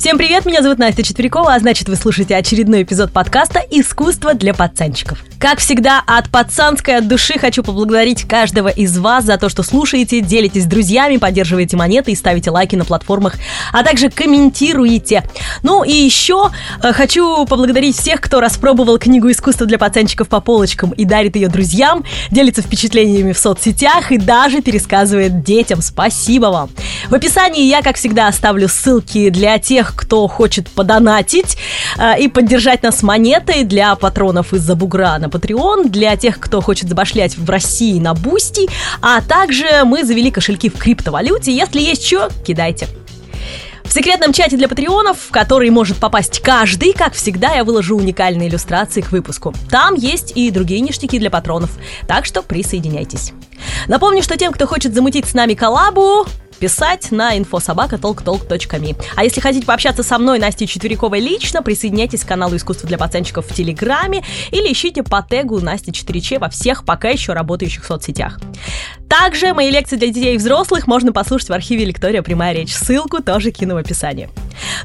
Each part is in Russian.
Всем привет, меня зовут Настя Четверякова, а значит вы слушаете очередной эпизод подкаста «Искусство для пацанчиков». Как всегда, от пацанской от души хочу поблагодарить каждого из вас за то, что слушаете, делитесь с друзьями, поддерживаете монеты и ставите лайки на платформах, а также комментируете. Ну и еще э, хочу поблагодарить всех, кто распробовал книгу «Искусство для пацанчиков» по полочкам и дарит ее друзьям, делится впечатлениями в соцсетях и даже пересказывает детям. Спасибо вам! В описании я, как всегда, оставлю ссылки для тех, кто хочет подонатить э, и поддержать нас монетой для патронов из-за бугра Patreon, для тех, кто хочет забашлять в России на Boosty, а также мы завели кошельки в криптовалюте. Если есть что, кидайте. В секретном чате для патреонов, в который может попасть каждый, как всегда, я выложу уникальные иллюстрации к выпуску. Там есть и другие ништяки для патронов, так что присоединяйтесь. Напомню, что тем, кто хочет замутить с нами коллабу, писать на infosobaka.talktalk.me. А если хотите пообщаться со мной, Настей Четверяковой лично, присоединяйтесь к каналу «Искусство для пацанчиков» в Телеграме или ищите по тегу Настя 4Ч во всех пока еще работающих соцсетях. Также мои лекции для детей и взрослых можно послушать в архиве «Лектория. Прямая речь». Ссылку тоже кину в описании.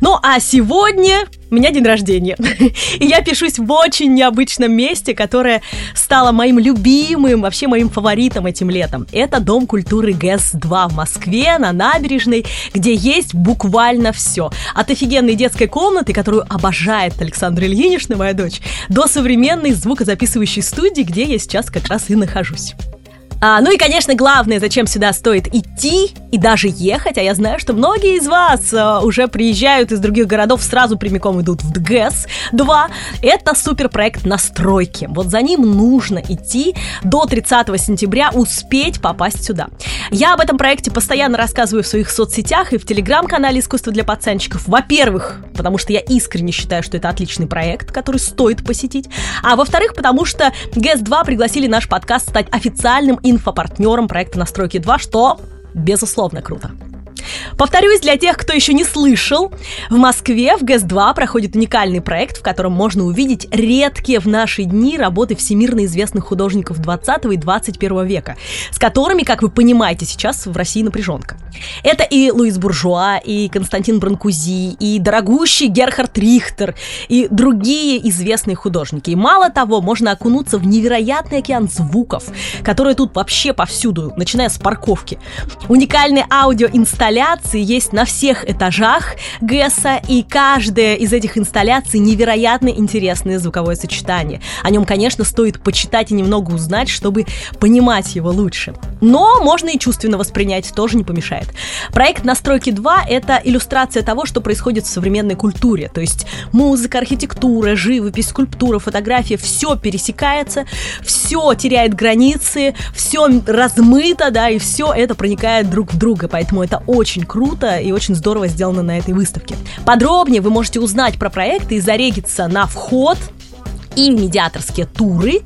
Ну а сегодня у меня день рождения. И я пишусь в очень необычном месте, которое стало моим любимым, вообще моим фаворитом этим летом. Это Дом культуры ГЭС-2 в Москве, на набережной, где есть буквально все. От офигенной детской комнаты, которую обожает Александра Ильинична, моя дочь, до современной звукозаписывающей студии, где я сейчас как раз и нахожусь. А, ну и, конечно, главное, зачем сюда стоит идти и даже ехать, а я знаю, что многие из вас а, уже приезжают из других городов, сразу прямиком идут в ДГЭС-2. Это суперпроект настройки. Вот за ним нужно идти до 30 сентября, успеть попасть сюда. Я об этом проекте постоянно рассказываю в своих соцсетях и в телеграм-канале «Искусство для пацанчиков». Во-первых, потому что я искренне считаю, что это отличный проект, который стоит посетить. А во-вторых, потому что ГЭС-2 пригласили наш подкаст стать официальным инфопартнером проекта «Настройки 2», что, безусловно, круто. Повторюсь, для тех, кто еще не слышал, в Москве в ГЭС-2 проходит уникальный проект, в котором можно увидеть редкие в наши дни работы всемирно известных художников 20 и 21 века, с которыми, как вы понимаете, сейчас в России напряженка. Это и Луис Буржуа, и Константин Бранкузи, и дорогущий Герхард Рихтер, и другие известные художники. И мало того, можно окунуться в невероятный океан звуков, которые тут вообще повсюду, начиная с парковки. Уникальные аудиоинсталляции есть на всех этажах ГЭСа, и каждая из этих инсталляций невероятно интересное звуковое сочетание. О нем, конечно, стоит почитать и немного узнать, чтобы понимать его лучше. Но можно и чувственно воспринять, тоже не помешает. Проект «Настройки 2» — это иллюстрация того, что происходит в современной культуре. То есть музыка, архитектура, живопись, скульптура, фотография — все пересекается, все теряет границы, все размыто, да, и все это проникает друг в друга. Поэтому это очень круто и очень здорово сделано на этой выставке. Подробнее вы можете узнать про проект и зарегиться на вход и медиаторские туры,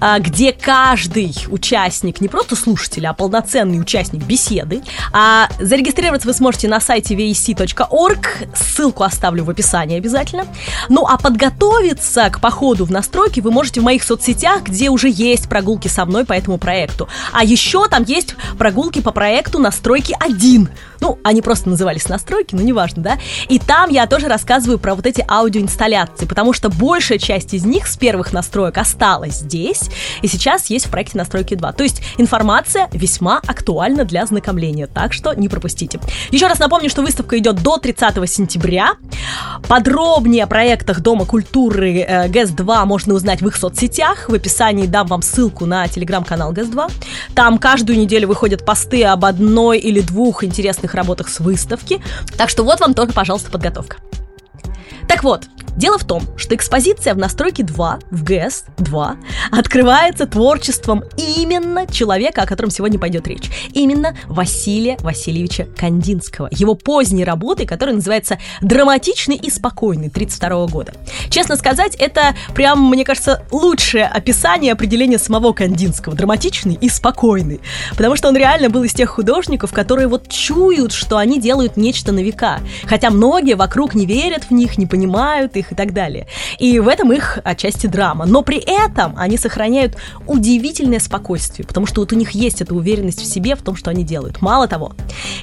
а, где каждый участник, не просто слушатель, а полноценный участник беседы. А зарегистрироваться вы сможете на сайте vac.org, ссылку оставлю в описании обязательно. Ну а подготовиться к походу в настройки вы можете в моих соцсетях, где уже есть прогулки со мной по этому проекту. А еще там есть прогулки по проекту настройки 1. Ну, они просто назывались настройки, но неважно, да? И там я тоже рассказываю про вот эти аудиоинсталляции, потому что большая часть из них с первых настроек осталась здесь, и сейчас есть в проекте настройки 2. То есть информация весьма актуальна для ознакомления, так что не пропустите. Еще раз напомню, что выставка идет до 30 сентября. Подробнее о проектах Дома культуры э, ГЭС-2 можно узнать в их соцсетях. В описании дам вам ссылку на телеграм-канал ГЭС-2. Там каждую неделю выходят посты об одной или двух интересных работах с выставки. Так что вот вам тоже, пожалуйста, подготовка. Так вот, Дело в том, что экспозиция в настройке 2, в ГЭС 2, открывается творчеством именно человека, о котором сегодня пойдет речь. Именно Василия Васильевича Кандинского. Его поздней работы, которая называется «Драматичный и спокойный» 32 года. Честно сказать, это прям, мне кажется, лучшее описание определения самого Кандинского. Драматичный и спокойный. Потому что он реально был из тех художников, которые вот чуют, что они делают нечто на века. Хотя многие вокруг не верят в них, не понимают их, их и так далее. И в этом их отчасти драма. Но при этом они сохраняют удивительное спокойствие, потому что вот у них есть эта уверенность в себе, в том, что они делают. Мало того,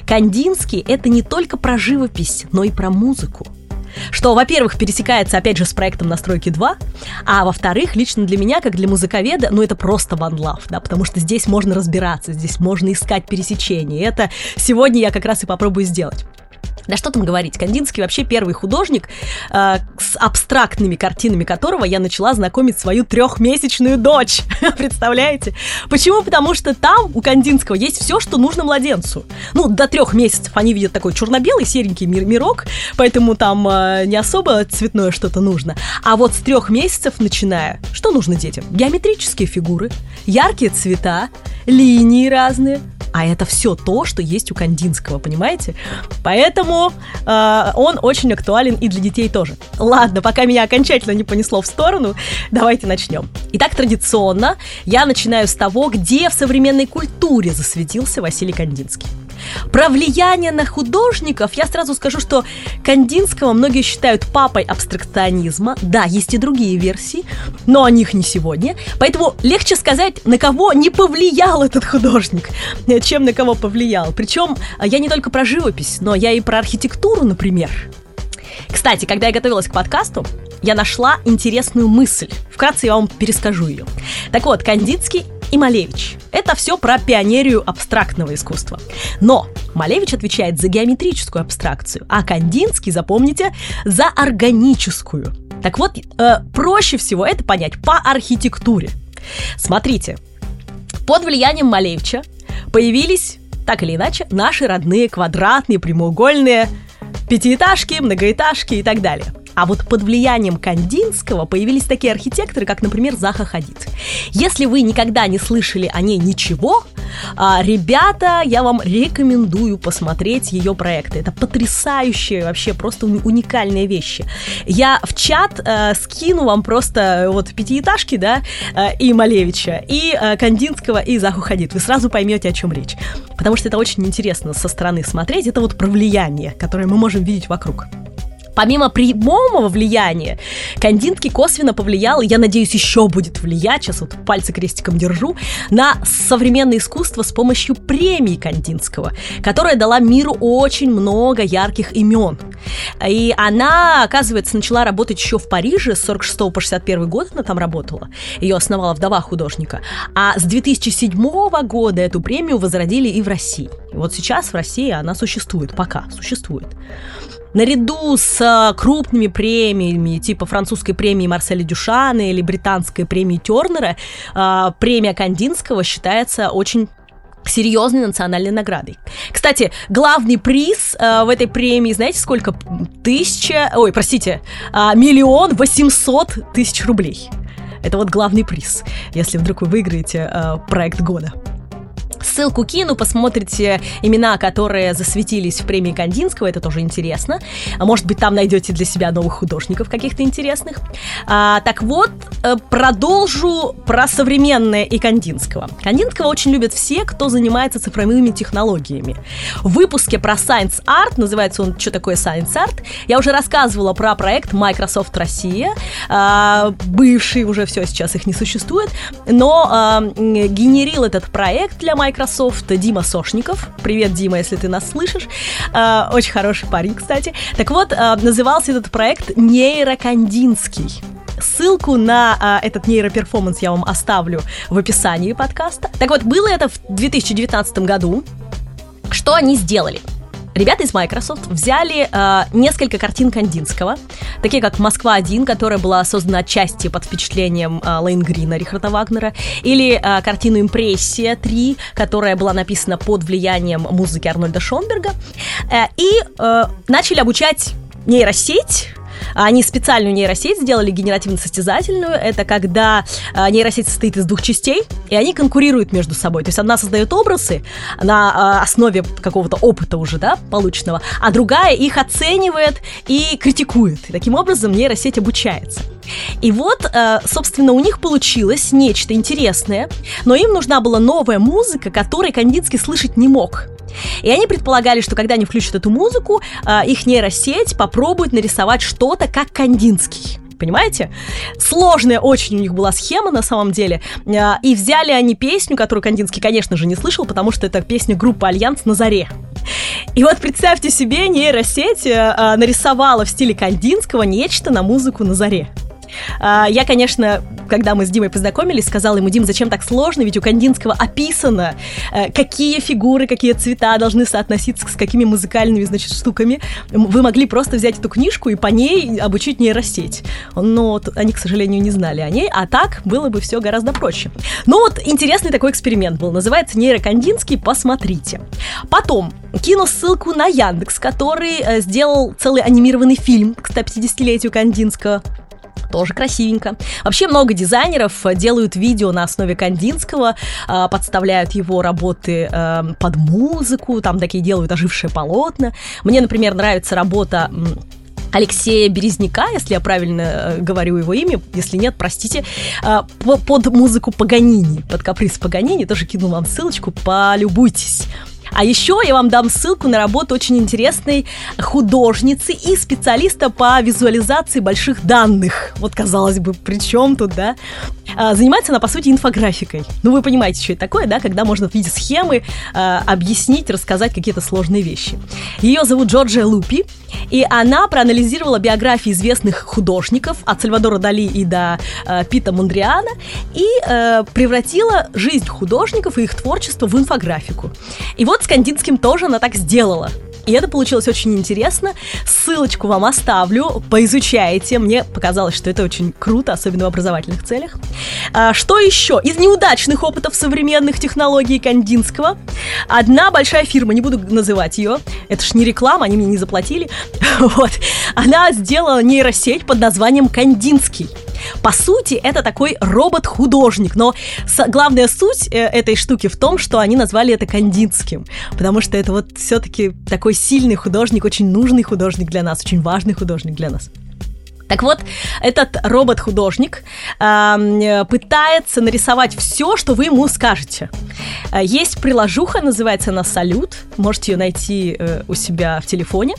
Кандинский — это не только про живопись, но и про музыку. что, во-первых, пересекается, опять же, с проектом «Настройки 2», а во-вторых, лично для меня, как для музыковеда, ну, это просто love, да, потому что здесь можно разбираться, здесь можно искать пересечения, это сегодня я как раз и попробую сделать. Да что там говорить, Кандинский вообще первый художник, э, с абстрактными картинами которого я начала знакомить свою трехмесячную дочь. Представляете? Почему? Потому что там у Кандинского есть все, что нужно младенцу. Ну, до трех месяцев они видят такой черно-белый серенький мир мирок, поэтому там э, не особо цветное что-то нужно. А вот с трех месяцев начиная, что нужно детям? Геометрические фигуры, яркие цвета, линии разные, а это все то, что есть у Кандинского, понимаете? Поэтому э, он очень актуален и для детей тоже. Ладно, пока меня окончательно не понесло в сторону, давайте начнем. Итак, традиционно я начинаю с того, где в современной культуре засветился Василий Кандинский. Про влияние на художников я сразу скажу, что Кандинского многие считают папой абстракционизма. Да, есть и другие версии, но о них не сегодня. Поэтому легче сказать, на кого не повлиял этот художник, чем на кого повлиял. Причем а, я не только про живопись, но я и про архитектуру, например. Кстати, когда я готовилась к подкасту, я нашла интересную мысль. Вкратце я вам перескажу ее. Так вот, Кандинский и Малевич. Это все про пионерию абстрактного искусства. Но Малевич отвечает за геометрическую абстракцию, а Кандинский, запомните, за органическую. Так вот, э, проще всего это понять по архитектуре. Смотрите, под влиянием Малевича появились, так или иначе, наши родные квадратные, прямоугольные пятиэтажки, многоэтажки и так далее – а вот под влиянием Кандинского появились такие архитекторы, как, например, Заха Хадид. Если вы никогда не слышали о ней ничего, а, ребята, я вам рекомендую посмотреть ее проекты. Это потрясающие, вообще просто уникальные вещи. Я в чат э, скину вам просто вот пятиэтажки, да, э, и Малевича, и э, Кандинского, и Заху Хадид. Вы сразу поймете, о чем речь. Потому что это очень интересно со стороны смотреть. Это вот про влияние, которое мы можем видеть вокруг. Помимо прямого влияния, Кандинский косвенно повлиял, и я надеюсь, еще будет влиять, сейчас вот пальцы крестиком держу, на современное искусство с помощью премии Кандинского, которая дала миру очень много ярких имен. И она, оказывается, начала работать еще в Париже с 46 по 61 год она там работала. Ее основала вдова художника. А с 2007 года эту премию возродили и в России. И вот сейчас в России она существует, пока существует. Наряду с а, крупными премиями, типа французской премии Марселя Дюшана или британской премии Тернера, а, премия Кандинского считается очень серьезной национальной наградой. Кстати, главный приз э, в этой премии, знаете, сколько? Тысяча, ой, простите, миллион восемьсот тысяч рублей. Это вот главный приз, если вдруг вы выиграете э, проект года. Ссылку кину, посмотрите имена, которые засветились в премии Кандинского, это тоже интересно. А может быть, там найдете для себя новых художников каких-то интересных. А, так вот, э, продолжу про современное и Кандинского. Кандинского очень любят все, кто занимается цифровыми технологиями. В выпуске про Science Art, называется он «Что такое Science Art?», я уже рассказывала про проект Microsoft Россия, а, бывший уже все, сейчас их не существует, но а, генерил этот проект для Microsoft Microsoft Дима Сошников. Привет, Дима, если ты нас слышишь. Э, очень хороший парень, кстати. Так вот, э, назывался этот проект «Нейрокандинский». Ссылку на э, этот нейроперформанс я вам оставлю в описании подкаста. Так вот, было это в 2019 году. Что они сделали? Ребята из Microsoft взяли э, несколько картин Кандинского, такие как «Москва-1», которая была создана отчасти под впечатлением э, Лейн Грина Рихарда Вагнера, или э, картину «Импрессия 3», которая была написана под влиянием музыки Арнольда Шонберга, э, и э, начали обучать нейросеть они специальную нейросеть сделали, генеративно-состязательную. Это когда э, нейросеть состоит из двух частей, и они конкурируют между собой. То есть одна создает образы на э, основе какого-то опыта уже, да, полученного, а другая их оценивает и критикует. И таким образом нейросеть обучается. И вот, э, собственно, у них получилось нечто интересное, но им нужна была новая музыка, которой Кандинский слышать не мог. И они предполагали, что когда они включат эту музыку, а, их нейросеть попробует нарисовать что-то как Кандинский понимаете? Сложная очень у них была схема на самом деле. А, и взяли они песню, которую Кандинский, конечно же, не слышал, потому что это песня группы «Альянс» на заре. И вот представьте себе, нейросеть э, нарисовала в стиле Кандинского нечто на музыку на заре. А, я, конечно, когда мы с Димой познакомились, сказала ему, Дим, зачем так сложно, ведь у Кандинского описано, э, какие фигуры, какие цвета должны соотноситься с какими музыкальными, значит, штуками. Вы могли просто взять эту книжку и по ней обучить нейросеть. Но они, к сожалению, не знали о ней, а так было бы все гораздо проще. Ну вот, интересный такой эксперимент был, называется нейрокандинский, посмотрите. Потом кину ссылку на Яндекс, который э, сделал целый анимированный фильм к 150-летию Кандинского тоже красивенько. Вообще много дизайнеров э, делают видео на основе Кандинского, э, подставляют его работы э, под музыку, там такие делают ожившие полотна. Мне, например, нравится работа Алексея Березняка, если я правильно говорю его имя, если нет, простите, под музыку Паганини, под каприз Паганини, тоже кину вам ссылочку, полюбуйтесь. А еще я вам дам ссылку на работу очень интересной художницы и специалиста по визуализации больших данных. Вот, казалось бы, при чем тут, да? А, занимается она, по сути, инфографикой. Ну, вы понимаете, что это такое, да, когда можно в виде схемы а, объяснить, рассказать какие-то сложные вещи. Ее зовут Джорджия Лупи, и она проанализировала биографии известных художников от Сальвадора Дали и до а, Пита Мундриана и а, превратила жизнь художников и их творчество в инфографику. И вот с Кандинским тоже она так сделала. И это получилось очень интересно. Ссылочку вам оставлю, поизучайте. Мне показалось, что это очень круто, особенно в образовательных целях. А, что еще? Из неудачных опытов современных технологий Кандинского одна большая фирма, не буду называть ее, это ж не реклама, они мне не заплатили, вот, она сделала нейросеть под названием Кандинский. По сути, это такой робот-художник, но главная суть э, этой штуки в том, что они назвали это Кандинским, потому что это вот все-таки такой сильный художник, очень нужный художник для нас, очень важный художник для нас. Так вот, этот робот-художник э, пытается нарисовать все, что вы ему скажете. Э, есть приложуха, называется она «Салют», можете ее найти э, у себя в телефоне,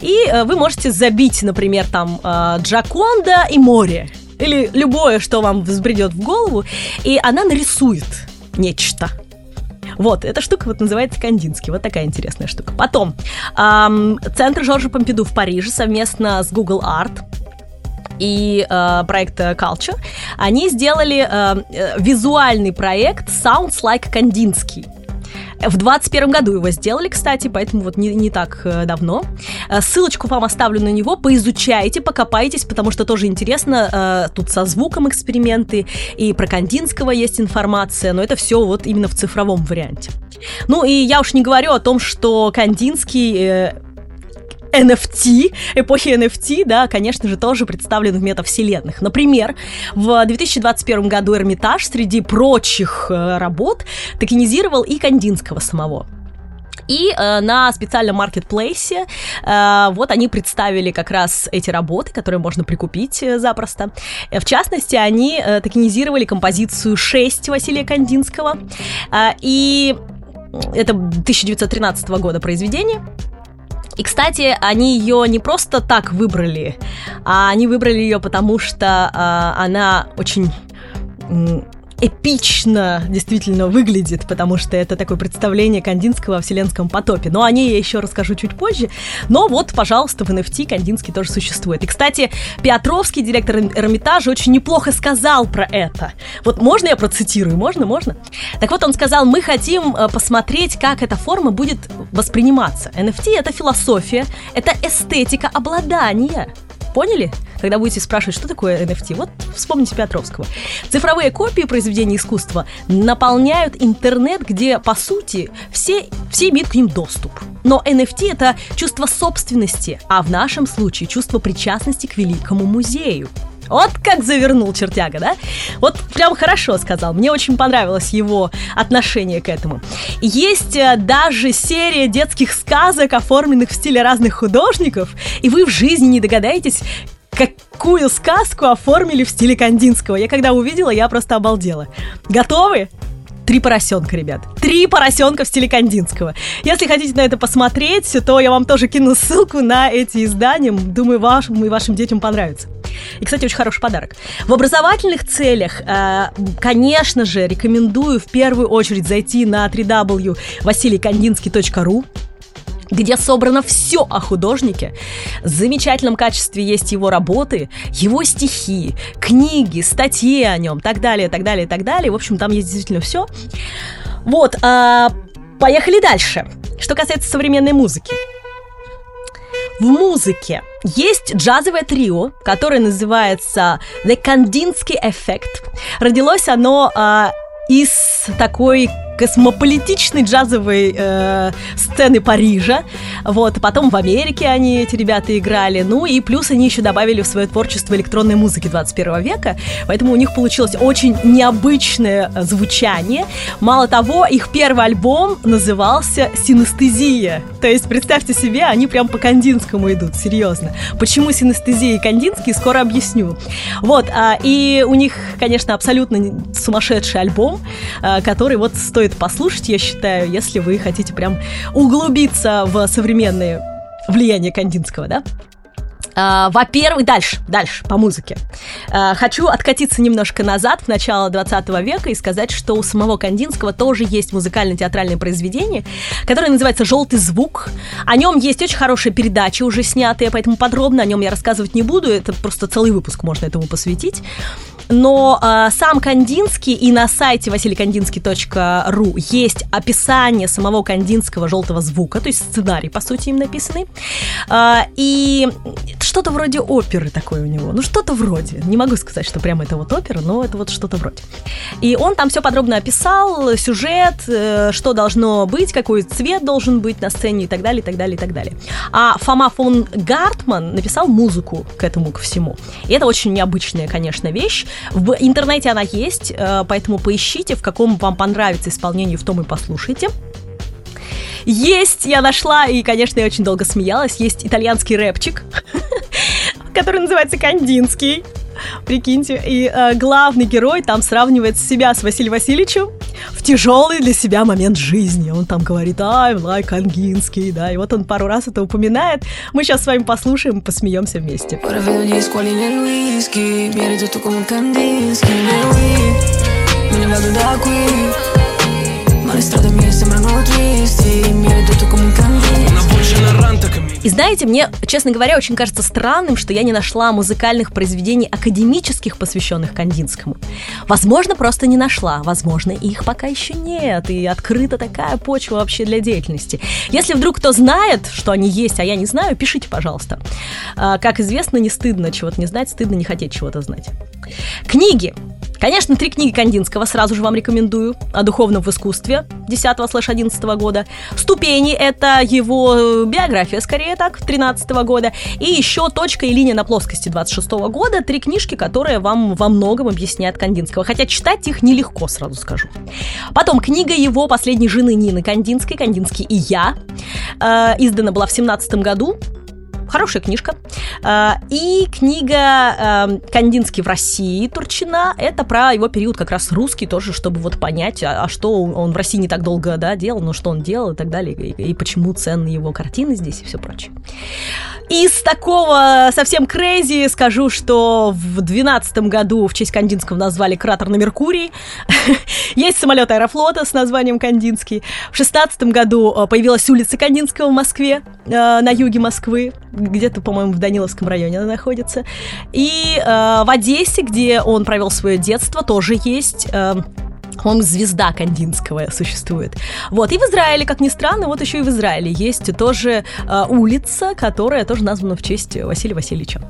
и э, вы можете забить, например, там э, «Джаконда и море», или любое, что вам взбредет в голову, и она нарисует нечто. Вот, эта штука вот называется Кандинский. Вот такая интересная штука. Потом, эм, Центр Жоржа Помпиду в Париже совместно с Google Art и э, проект Culture, они сделали э, э визуальный проект Sounds Like Кандинский. В 2021 году его сделали, кстати, поэтому вот не, не так э, давно. Э, ссылочку вам оставлю на него, поизучайте, покопайтесь, потому что тоже интересно. Э, тут со звуком эксперименты, и про Кандинского есть информация, но это все вот именно в цифровом варианте. Ну и я уж не говорю о том, что Кандинский NFT, эпохи NFT, да, конечно же, тоже представлены в метавселенных. Например, в 2021 году Эрмитаж среди прочих э, работ токенизировал и Кандинского самого. И э, на специальном маркетплейсе э, вот они представили как раз эти работы, которые можно прикупить э, запросто. Э, в частности, они э, токенизировали композицию 6 Василия Кандинского. Э, и это 1913 года произведение. И, кстати, они ее не просто так выбрали, а они выбрали ее потому, что э, она очень эпично действительно выглядит, потому что это такое представление Кандинского о вселенском потопе. Но о ней я еще расскажу чуть позже. Но вот, пожалуйста, в NFT Кандинский тоже существует. И, кстати, Петровский, директор Эрмитажа, очень неплохо сказал про это. Вот можно я процитирую? Можно? Можно? Так вот, он сказал, мы хотим э, посмотреть, как эта форма будет восприниматься. NFT — это философия, это эстетика обладания. Поняли? Когда будете спрашивать, что такое NFT, вот вспомните Петровского. Цифровые копии произведений искусства наполняют интернет, где, по сути, все, все имеют к ним доступ. Но NFT — это чувство собственности, а в нашем случае чувство причастности к великому музею. Вот как завернул чертяга, да? Вот прям хорошо сказал. Мне очень понравилось его отношение к этому. Есть э, даже серия детских сказок, оформленных в стиле разных художников, и вы в жизни не догадаетесь, какую сказку оформили в стиле Кандинского. Я когда увидела, я просто обалдела. Готовы? Три поросенка, ребят. Три поросенка в стиле Кандинского. Если хотите на это посмотреть, то я вам тоже кину ссылку на эти издания. Думаю, вашим и вашим детям понравится. И, кстати, очень хороший подарок. В образовательных целях, э, конечно же, рекомендую в первую очередь зайти на www.василийкандинский.ру где собрано все о художнике. В замечательном качестве есть его работы, его стихи, книги, статьи о нем, так далее, так далее, так далее. В общем, там есть действительно все. Вот, а, поехали дальше. Что касается современной музыки. В музыке есть джазовое трио, которое называется The Kandinsky Effect. Родилось оно а, из такой космополитичной джазовой э, сцены Парижа. Вот, потом в Америке они, эти ребята, играли. Ну и плюс они еще добавили в свое творчество электронной музыки 21 века. Поэтому у них получилось очень необычное звучание. Мало того, их первый альбом назывался «Синестезия». То есть, представьте себе, они прям по Кандинскому идут, серьезно. Почему синестезия и Кандинский, скоро объясню. Вот, а, и у них, конечно, абсолютно сумасшедший альбом, а, который вот стоит стоит послушать, я считаю, если вы хотите прям углубиться в современные влияния Кандинского, да? Uh, во-первых, дальше, дальше, по музыке. Uh, хочу откатиться немножко назад, в начало 20 века, и сказать, что у самого Кандинского тоже есть музыкально-театральное произведение, которое называется «Желтый звук». О нем есть очень хорошие передачи, уже снятые, поэтому подробно о нем я рассказывать не буду, это просто целый выпуск можно этому посвятить но э, сам Кандинский и на сайте василикандинский.ру есть описание самого кандинского желтого звука, то есть сценарий, по сути, им написанный. Э, и что-то вроде оперы такое у него. Ну, что-то вроде. Не могу сказать, что прямо это вот опера, но это вот что-то вроде. И он там все подробно описал, сюжет, э, что должно быть, какой цвет должен быть на сцене и так далее, и так далее, и так далее. А Фома фон Гартман написал музыку к этому, ко всему. И это очень необычная, конечно, вещь. В интернете она есть, э, поэтому поищите, в каком вам понравится исполнении, в том и послушайте. Есть, я нашла, и, конечно, я очень долго смеялась, есть итальянский рэпчик, который называется «Кандинский». Прикиньте, и э, главный герой там сравнивает себя с Василием Васильевичем в тяжелый для себя момент жизни. Он там говорит, I'm like Кангинский, да, и вот он пару раз это упоминает. Мы сейчас с вами послушаем и посмеемся вместе. Una voce narrante che и знаете, мне, честно говоря, очень кажется странным, что я не нашла музыкальных произведений академических, посвященных Кандинскому. Возможно, просто не нашла. Возможно, их пока еще нет. И открыта такая почва вообще для деятельности. Если вдруг кто знает, что они есть, а я не знаю, пишите, пожалуйста. А, как известно, не стыдно чего-то не знать, стыдно не хотеть чего-то знать. Книги. Конечно, три книги Кандинского сразу же вам рекомендую. О духовном в искусстве 10-11 года. Ступени – это его биография, скорее так, 13 года. И еще «Точка и линия на плоскости» 26 года. Три книжки, которые вам во многом объясняют Кандинского. Хотя читать их нелегко, сразу скажу. Потом книга его последней жены Нины Кандинской «Кандинский и я». Э, издана была в 17 году. Хорошая книжка. А, и книга эм, Кандинский в России Турчина. Это про его период как раз русский тоже, чтобы вот понять, а, а что он в России не так долго да, делал, но что он делал и так далее, и, и почему ценны его картины здесь и все прочее. Из такого совсем крейзи скажу, что в 2012 году в честь Кандинского назвали кратер на Меркурии. Есть самолет Аэрофлота с названием Кандинский. В 2016 году э, появилась улица Кандинского в Москве, э, на юге Москвы где-то, по-моему, в Даниловском районе она находится. И э, в Одессе, где он провел свое детство, тоже есть э, он звезда Кандинского существует. Вот, и в Израиле, как ни странно, вот еще и в Израиле есть тоже э, улица, которая тоже названа в честь Василия Васильевича.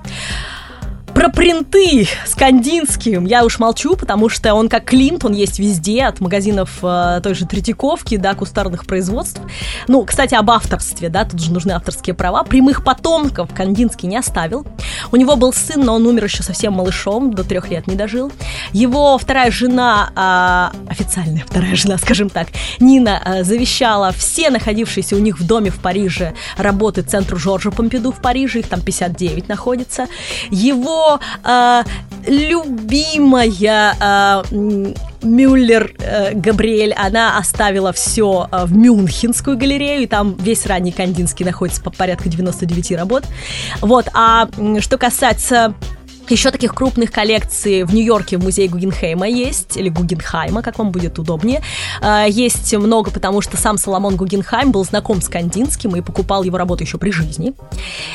Про принты с Кандинским я уж молчу, потому что он как Клинт, он есть везде, от магазинов э, той же Третьяковки до кустарных производств. Ну, кстати, об авторстве, да, тут же нужны авторские права. Прямых потомков Кандинский не оставил. У него был сын, но он умер еще совсем малышом, до трех лет не дожил. Его вторая жена, э, официальная вторая жена, скажем так, Нина, э, завещала все находившиеся у них в доме в Париже работы центру Жоржа Помпиду в Париже, их там 59 находится. Его э, любимая э, Мюллер э, Габриэль, она оставила все э, в Мюнхенскую галерею, и там весь ранний Кандинский находится по порядка 99 работ. Вот, а что касается Еще таких крупных коллекций в Нью-Йорке в музее Гугенхейма есть, или Гугенхайма, как вам будет удобнее. А, есть много, потому что сам Соломон Гугенхайм был знаком с Кандинским и покупал его работу еще при жизни.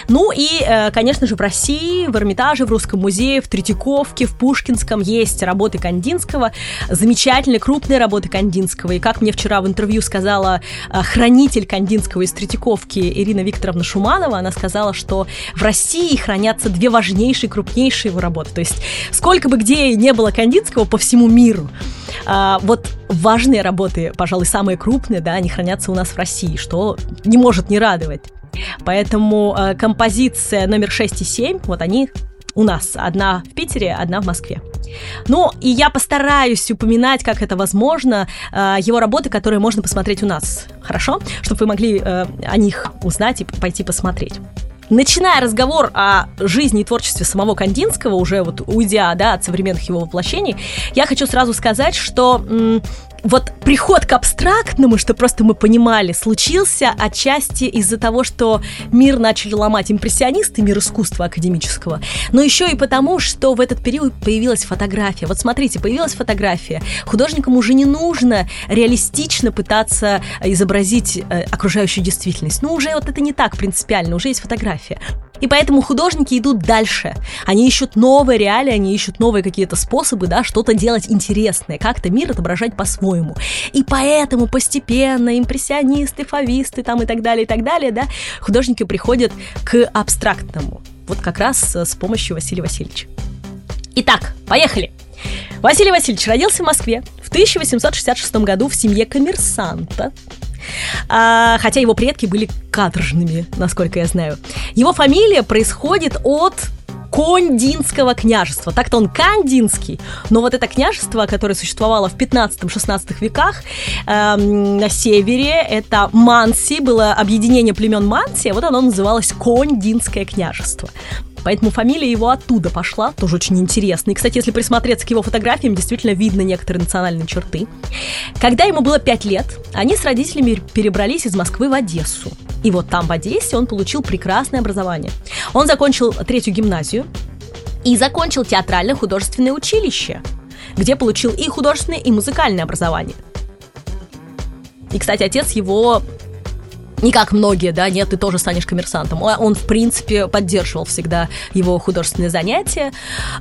Ну и, э, конечно же, в России, в Эрмитаже, в Русском музее, в Третьяковке, в Пушкинском есть работы Кандинского, замечательные крупные работы Кандинского. И как мне вчера в интервью сказала э, хранитель Кандинского из Третьяковки Ирина Викторовна Шуманова, она сказала, что в России хранятся две важнейшие, крупнейшие лучшие его работы. То есть сколько бы где не было Кандинского по всему миру, а, вот важные работы, пожалуй, самые крупные, да, они хранятся у нас в России, что не может не радовать. Поэтому э, композиция номер 6 и 7, вот они у нас. Одна в Питере, одна в Москве. Ну, и я постараюсь упоминать, как это возможно, э, его работы, которые можно посмотреть у нас. Хорошо? Чтобы вы могли э, о них узнать и пойти посмотреть начиная разговор о жизни и творчестве самого Кандинского, уже вот уйдя да, от современных его воплощений, я хочу сразу сказать, что вот приход к абстрактному, что просто мы понимали, случился отчасти из-за того, что мир начали ломать импрессионисты, мир искусства академического, но еще и потому, что в этот период появилась фотография. Вот смотрите, появилась фотография. Художникам уже не нужно реалистично пытаться изобразить э, окружающую действительность. Ну, уже вот это не так принципиально, уже есть фотография. И поэтому художники идут дальше. Они ищут новые реалии, они ищут новые какие-то способы, да, что-то делать интересное, как-то мир отображать по-своему. И поэтому постепенно импрессионисты, фависты там и так далее, и так далее, да, художники приходят к абстрактному. Вот как раз с помощью Василия Васильевича. Итак, поехали! Василий Васильевич родился в Москве в 1866 году в семье коммерсанта. А, хотя его предки были каторжными, насколько я знаю. Его фамилия происходит от Кондинского княжества. Так-то он Кандинский, но вот это княжество, которое существовало в 15-16 веках э, на севере, это Манси, было объединение племен Манси, а вот оно называлось Кондинское княжество. Поэтому фамилия его оттуда пошла, тоже очень интересно. И, кстати, если присмотреться к его фотографиям, действительно видно некоторые национальные черты. Когда ему было 5 лет, они с родителями перебрались из Москвы в Одессу. И вот там, в Одессе, он получил прекрасное образование. Он закончил третью гимназию и закончил театрально-художественное училище, где получил и художественное, и музыкальное образование. И, кстати, отец его не как многие, да, нет, ты тоже станешь коммерсантом. Он, в принципе, поддерживал всегда его художественные занятия,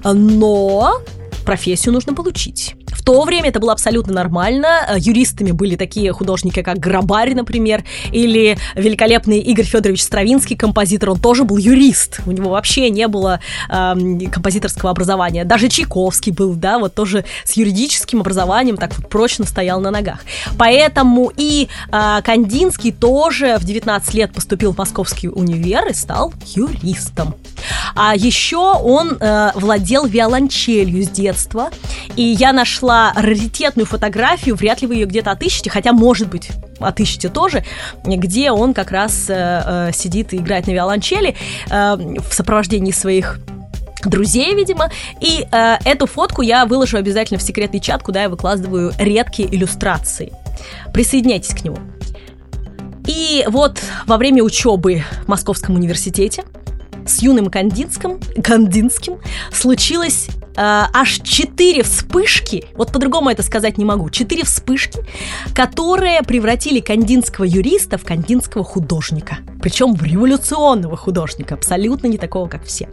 но профессию нужно получить то время это было абсолютно нормально. Э, юристами были такие художники, как Грабарь, например, или великолепный Игорь Федорович Стравинский, композитор, он тоже был юрист. У него вообще не было э, композиторского образования. Даже Чайковский был, да, вот тоже с юридическим образованием так вот прочно стоял на ногах. Поэтому и э, Кандинский тоже в 19 лет поступил в Московский универ и стал юристом. А еще он э, владел виолончелью с детства, и я нашла раритетную фотографию, вряд ли вы ее где-то отыщете, хотя, может быть, отыщете тоже, где он как раз э, э, сидит и играет на виолончели э, в сопровождении своих друзей, видимо. И э, эту фотку я выложу обязательно в секретный чат, куда я выкладываю редкие иллюстрации. Присоединяйтесь к нему. И вот во время учебы в Московском университете с юным Кандинским, Кандинским случилось э, аж четыре вспышки, вот по-другому это сказать не могу, четыре вспышки, которые превратили кандинского юриста в кандинского художника. Причем в революционного художника, абсолютно не такого, как все.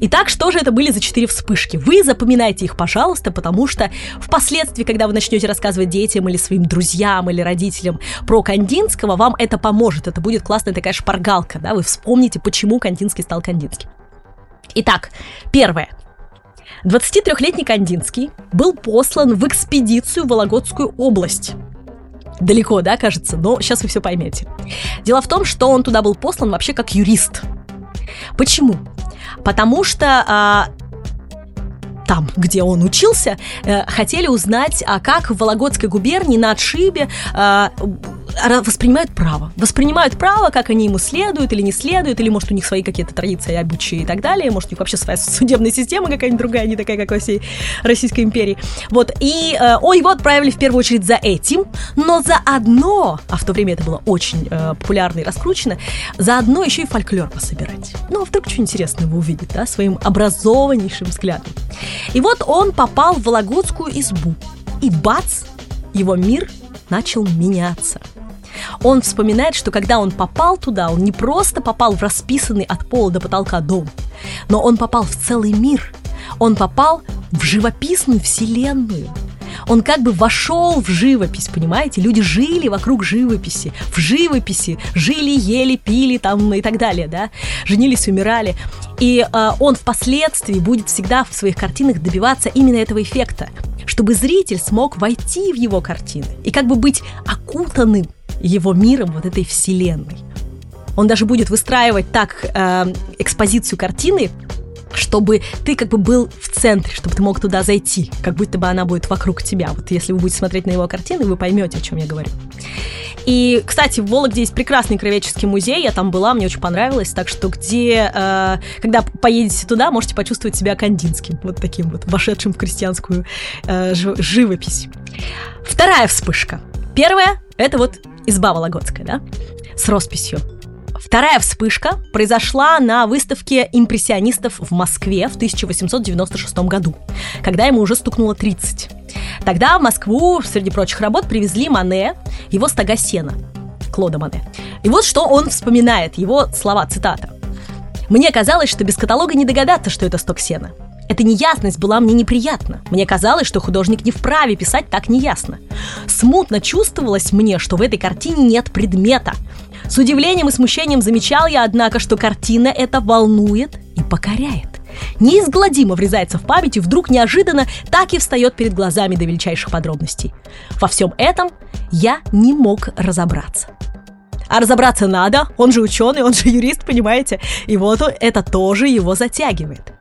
Итак, что же это были за четыре вспышки? Вы запоминайте их, пожалуйста, потому что впоследствии, когда вы начнете рассказывать детям или своим друзьям или родителям про Кандинского, вам это поможет. Это будет классная такая шпаргалка, да, вы вспомните, почему Кандинский стал Кандинским. Итак, первое. 23-летний Кандинский был послан в экспедицию в Вологодскую область. Далеко, да, кажется, но сейчас вы все поймете. Дело в том, что он туда был послан вообще как юрист. Почему? Потому что а, там, где он учился, э, хотели узнать, а как в Вологодской губернии на отшибе э, воспринимают право. Воспринимают право, как они ему следуют или не следуют, или, может, у них свои какие-то традиции, обычаи и так далее, может, у них вообще своя судебная система какая-нибудь другая, не такая, как во всей Российской империи. Вот, и э, о, его отправили в первую очередь за этим, но заодно, а в то время это было очень э, популярно и раскручено, заодно еще и фольклор пособирать. Ну, а вдруг что интересное вы увидите, да, своим образованнейшим взглядом. И вот он попал в Вологодскую избу, и бац, его мир начал меняться. Он вспоминает, что когда он попал туда, он не просто попал в расписанный от пола до потолка дом, но он попал в целый мир. Он попал в живописную вселенную. Он как бы вошел в живопись, понимаете? Люди жили вокруг живописи, в живописи, жили, ели, пили там и так далее, да? Женились, умирали. И э, он впоследствии будет всегда в своих картинах добиваться именно этого эффекта чтобы зритель смог войти в его картины и как бы быть окутанным его миром, вот этой вселенной. Он даже будет выстраивать так э, экспозицию картины, чтобы ты как бы был в центре, чтобы ты мог туда зайти, как будто бы она будет вокруг тебя. Вот если вы будете смотреть на его картины, вы поймете, о чем я говорю. И, кстати, в Вологде есть прекрасный краеведческий музей, я там была, мне очень понравилось, так что где, э, когда поедете туда, можете почувствовать себя кандинским, вот таким вот, вошедшим в крестьянскую э, живопись. Вторая вспышка. Первая — это вот изба Вологодская, да, с росписью. Вторая вспышка произошла на выставке импрессионистов в Москве в 1896 году, когда ему уже стукнуло 30. Тогда в Москву, среди прочих работ, привезли Мане, его стога сена, Клода Мане. И вот что он вспоминает, его слова, цитата. «Мне казалось, что без каталога не догадаться, что это сток сена. Эта неясность была мне неприятна. Мне казалось, что художник не вправе писать так неясно. Смутно чувствовалось мне, что в этой картине нет предмета. С удивлением и смущением замечал я, однако, что картина эта волнует и покоряет. Неизгладимо врезается в память и вдруг неожиданно так и встает перед глазами до величайших подробностей. Во всем этом я не мог разобраться. А разобраться надо, он же ученый, он же юрист, понимаете? И вот это тоже его затягивает.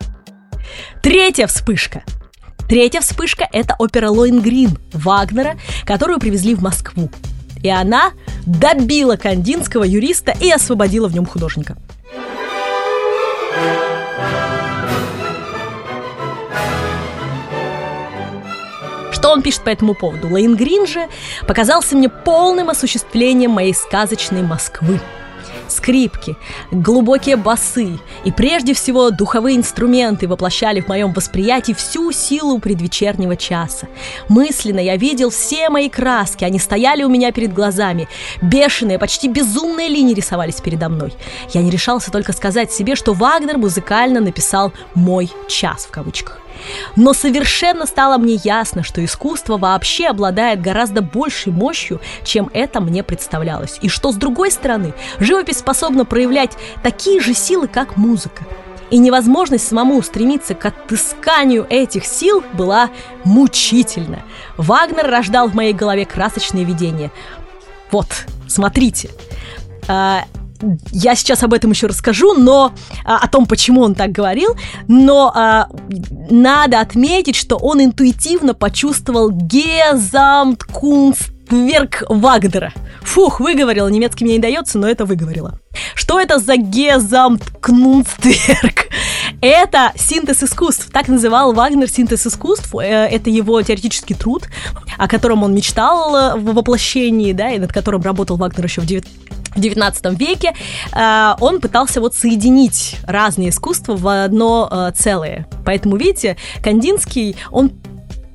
Третья вспышка. Третья вспышка – это опера «Лоингрин» Вагнера, которую привезли в Москву. И она добила кандинского юриста и освободила в нем художника. Что он пишет по этому поводу? Лейнгрин же показался мне полным осуществлением моей сказочной Москвы – скрипки, глубокие басы и прежде всего духовые инструменты воплощали в моем восприятии всю силу предвечернего часа. Мысленно я видел все мои краски, они стояли у меня перед глазами. Бешеные, почти безумные линии рисовались передо мной. Я не решался только сказать себе, что Вагнер музыкально написал «мой час» в кавычках. Но совершенно стало мне ясно, что искусство вообще обладает гораздо большей мощью, чем это мне представлялось. И что, с другой стороны, живопись способна проявлять такие же силы, как музыка. И невозможность самому стремиться к отысканию этих сил была мучительна. Вагнер рождал в моей голове красочные видения. Вот, смотрите. Я сейчас об этом еще расскажу, но а, о том, почему он так говорил, но а, надо отметить, что он интуитивно почувствовал Гезамткунстверк Вагнера. Фух, выговорила, немецкий мне не дается, но это выговорила. Что это за Гезамткнунстверк? Это синтез искусств. Так называл Вагнер синтез искусств. Э, это его теоретический труд, о котором он мечтал э, в воплощении, да, и над которым работал Вагнер еще в 9 в 19 веке э, он пытался вот соединить разные искусства в одно э, целое. Поэтому, видите, Кандинский, он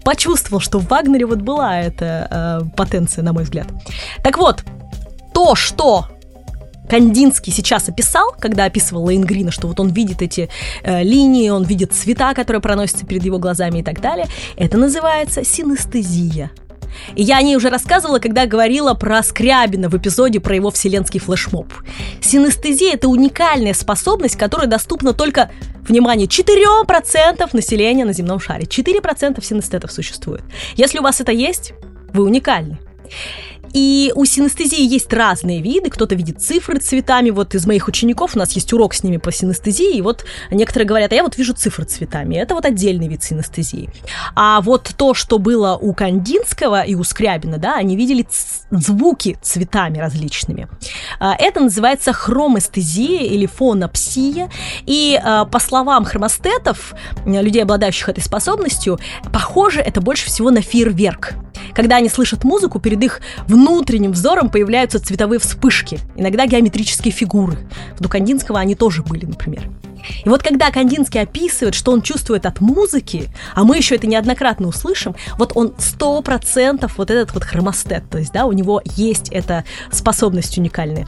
почувствовал, что в Вагнере вот была эта э, потенция, на мой взгляд. Так вот, то, что Кандинский сейчас описал, когда описывал Лейнгрина, что вот он видит эти э, линии, он видит цвета, которые проносятся перед его глазами и так далее, это называется синестезия. И я о ней уже рассказывала, когда говорила про Скрябина в эпизоде про его вселенский флешмоб. Синестезия – это уникальная способность, которая доступна только, внимание, 4% населения на земном шаре. 4% синестетов существует. Если у вас это есть, вы уникальны. И у синестезии есть разные виды. Кто-то видит цифры цветами. Вот из моих учеников у нас есть урок с ними по синестезии. И вот некоторые говорят, а я вот вижу цифры цветами. Это вот отдельный вид синестезии. А вот то, что было у Кандинского и у Скрябина, да, они видели звуки цветами различными. А, это называется хроместезия или фонопсия. И а, по словам хромостетов, людей, обладающих этой способностью, похоже это больше всего на фейерверк. Когда они слышат музыку, перед их внутренним взором появляются цветовые вспышки, иногда геометрические фигуры. В Дукандинского они тоже были, например. И вот когда Кандинский описывает, что он чувствует от музыки, а мы еще это неоднократно услышим, вот он сто процентов вот этот вот хромостет, то есть, да, у него есть эта способность уникальная.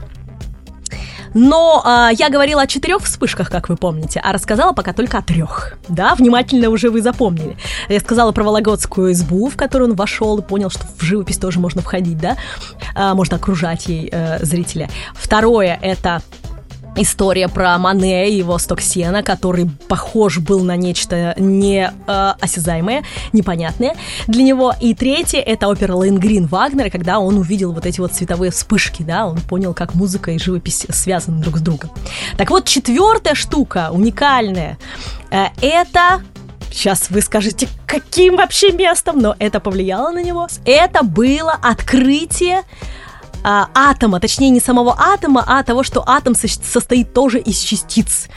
Но а, я говорила о четырех вспышках, как вы помните, а рассказала пока только о трех. Да, внимательно уже вы запомнили. Я сказала про Вологодскую избу, в которую он вошел и понял, что в живопись тоже можно входить, да, а, можно окружать ей э, зрителя. Второе это история про Мане и его сток сена, который похож был на нечто неосязаемое, э, непонятное для него. И третье — это опера Лейнгрин Вагнера, когда он увидел вот эти вот цветовые вспышки, да, он понял, как музыка и живопись связаны друг с другом. Так вот, четвертая штука, уникальная, э, это Сейчас вы скажете, каким вообще местом, но это повлияло на него. Это было открытие а, атома, точнее не самого атома, а того, что атом состоит тоже из частиц.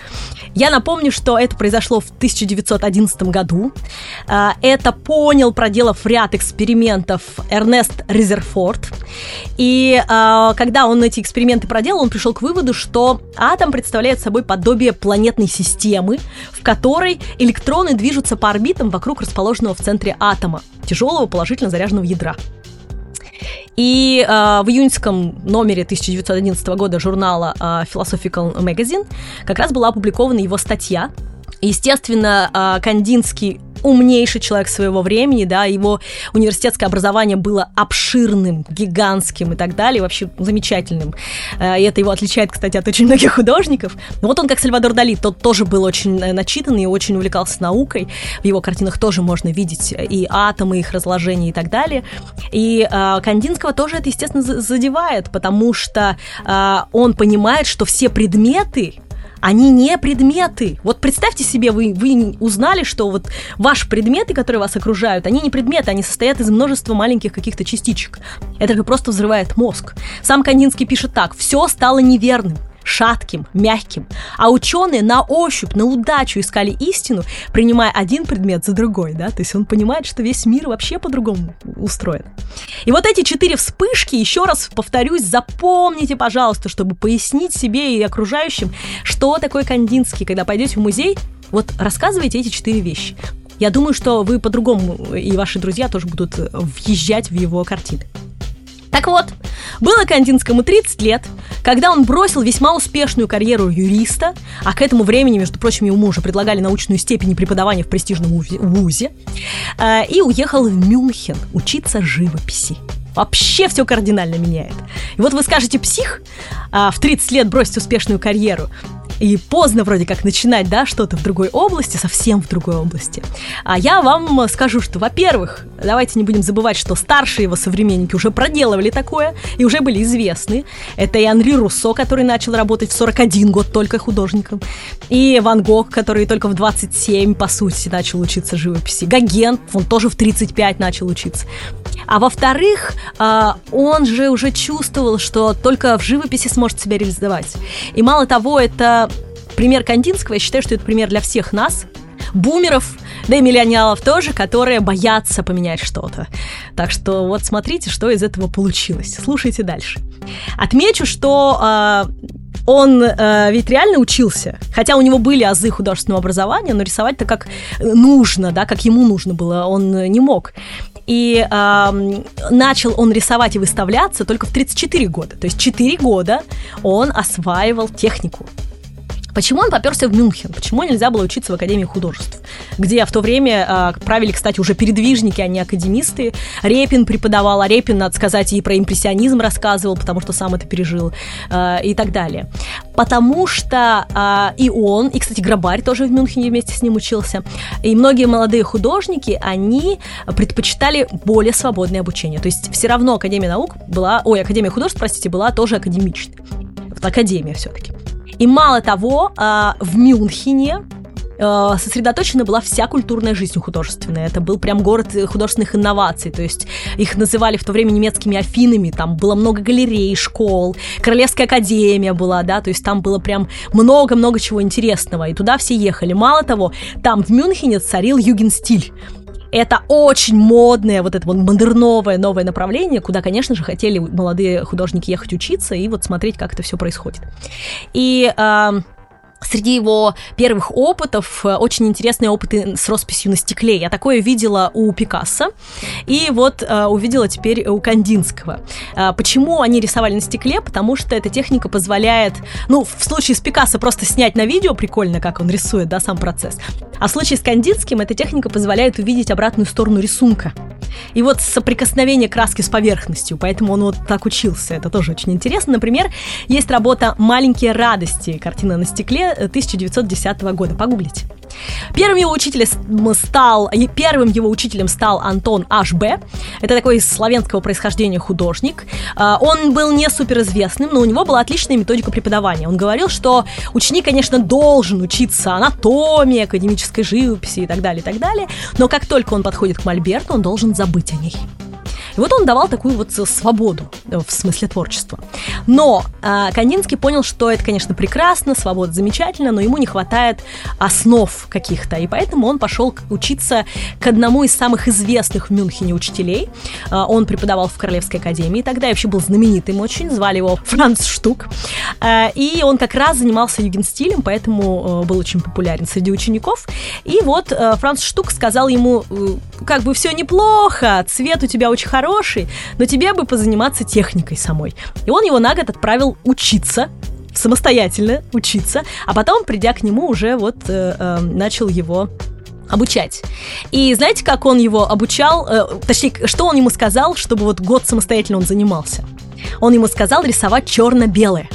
Я напомню, что это произошло в 1911 году. А, это понял, проделав ряд экспериментов, Эрнест Резерфорд. И а, когда он эти эксперименты проделал, он пришел к выводу, что атом представляет собой подобие планетной системы, в которой электроны движутся по орбитам вокруг расположенного в центре атома, тяжелого положительно заряженного ядра. И э, в июньском номере 1911 года журнала э, Philosophical Magazine как раз была опубликована его статья. Естественно, э, Кандинский умнейший человек своего времени, да, его университетское образование было обширным, гигантским и так далее, вообще замечательным. Э, и это его отличает, кстати, от очень многих художников. Но вот он, как Сальвадор Дали, тот тоже был очень э, начитанный и очень увлекался наукой. В его картинах тоже можно видеть и атомы, их разложение и так далее. И э, Кандинского тоже это, естественно, задевает, потому что э, он понимает, что все предметы, они не предметы. Вот представьте себе, вы, вы узнали, что вот ваши предметы, которые вас окружают, они не предметы, они состоят из множества маленьких каких-то частичек. Это же просто взрывает мозг. Сам Кандинский пишет так, все стало неверным шатким, мягким, а ученые на ощупь, на удачу искали истину, принимая один предмет за другой, да, то есть он понимает, что весь мир вообще по-другому устроен. И вот эти четыре вспышки, еще раз повторюсь, запомните, пожалуйста, чтобы пояснить себе и окружающим, что такое Кандинский, когда пойдете в музей, вот рассказывайте эти четыре вещи. Я думаю, что вы по-другому, и ваши друзья тоже будут въезжать в его картины. Так вот, было Кандинскому 30 лет, когда он бросил весьма успешную карьеру юриста, а к этому времени, между прочим, ему уже предлагали научную степень преподавания в престижном вузе, э, и уехал в Мюнхен учиться живописи вообще все кардинально меняет. И вот вы скажете, псих, а, в 30 лет бросить успешную карьеру и поздно вроде как начинать, да, что-то в другой области, совсем в другой области. А я вам скажу, что, во-первых, давайте не будем забывать, что старшие его современники уже проделывали такое и уже были известны. Это и Анри Руссо, который начал работать в 41 год только художником, и Ван Гог, который только в 27, по сути, начал учиться живописи. Гоген, он тоже в 35 начал учиться. А во-вторых, а, он же уже чувствовал, что только в живописи сможет себя реализовать. И мало того, это пример Кандинского, я считаю, что это пример для всех нас, бумеров, да и миллионеров тоже, которые боятся поменять что-то. Так что вот смотрите, что из этого получилось. Слушайте дальше. Отмечу, что э, он э, ведь реально учился, хотя у него были азы художественного образования, но рисовать-то как нужно, да, как ему нужно было, он не мог. И э, начал он рисовать и выставляться только в 34 года. То есть 4 года он осваивал технику. Почему он поперся в Мюнхен? Почему нельзя было учиться в Академии художеств? Где в то время э, правили, кстати, уже передвижники, а не академисты. Репин преподавал, а Репин, надо сказать, и про импрессионизм рассказывал, потому что сам это пережил, э, и так далее. Потому что э, и он, и, кстати, Грабарь тоже в Мюнхене вместе с ним учился, и многие молодые художники, они предпочитали более свободное обучение. То есть все равно Академия наук была, ой, Академия художеств, простите, была тоже академичной. Вот Академия все-таки. И мало того, а, в Мюнхене а, сосредоточена была вся культурная жизнь художественная. Это был прям город художественных инноваций, то есть их называли в то время немецкими Афинами, там было много галерей, школ, Королевская академия была, да, то есть там было прям много-много чего интересного, и туда все ехали. Мало того, там в Мюнхене царил югенстиль, это очень модное, вот это вот модерновое новое направление, куда, конечно же, хотели молодые художники ехать учиться и вот смотреть, как это все происходит. И э, Среди его первых опытов э, очень интересные опыты с росписью на стекле. Я такое видела у Пикассо и вот э, увидела теперь у Кандинского. Э, почему они рисовали на стекле? Потому что эта техника позволяет, ну, в случае с Пикассо просто снять на видео прикольно, как он рисует, да, сам процесс. А в случае с Кандинским эта техника позволяет увидеть обратную сторону рисунка. И вот соприкосновение краски с поверхностью, поэтому он вот так учился. Это тоже очень интересно. Например, есть работа «Маленькие радости», картина на стекле 1910 года. Погуглите. Первым его учителем стал, первым его учителем стал Антон H.B. Это такой славянского происхождения художник. А, он был не суперизвестным, но у него была отличная методика преподавания. Он говорил, что ученик, конечно, должен учиться анатомии, академической живописи и так далее, и так далее, но как только он подходит к Мольберту, он должен забыть о ней. И вот он давал такую вот свободу э, в смысле творчества. Но э, Кандинский понял, что это, конечно, прекрасно, свобода замечательно, но ему не хватает основ каких-то, и поэтому он пошел учиться к одному из самых известных в Мюнхене учителей. Э, он преподавал в Королевской академии, тогда вообще был знаменитым очень, звали его Франц Штук, э, и он как раз занимался югенстилем, поэтому э, был очень популярен среди учеников. И вот э, Франц Штук сказал ему, э, как бы все неплохо, цвет у тебя очень хороший, хороший, но тебе бы позаниматься техникой самой. И он его на год отправил учиться, самостоятельно учиться, а потом, придя к нему, уже вот э, э, начал его обучать. И знаете, как он его обучал, э, точнее, что он ему сказал, чтобы вот год самостоятельно он занимался? Он ему сказал рисовать черно-белое.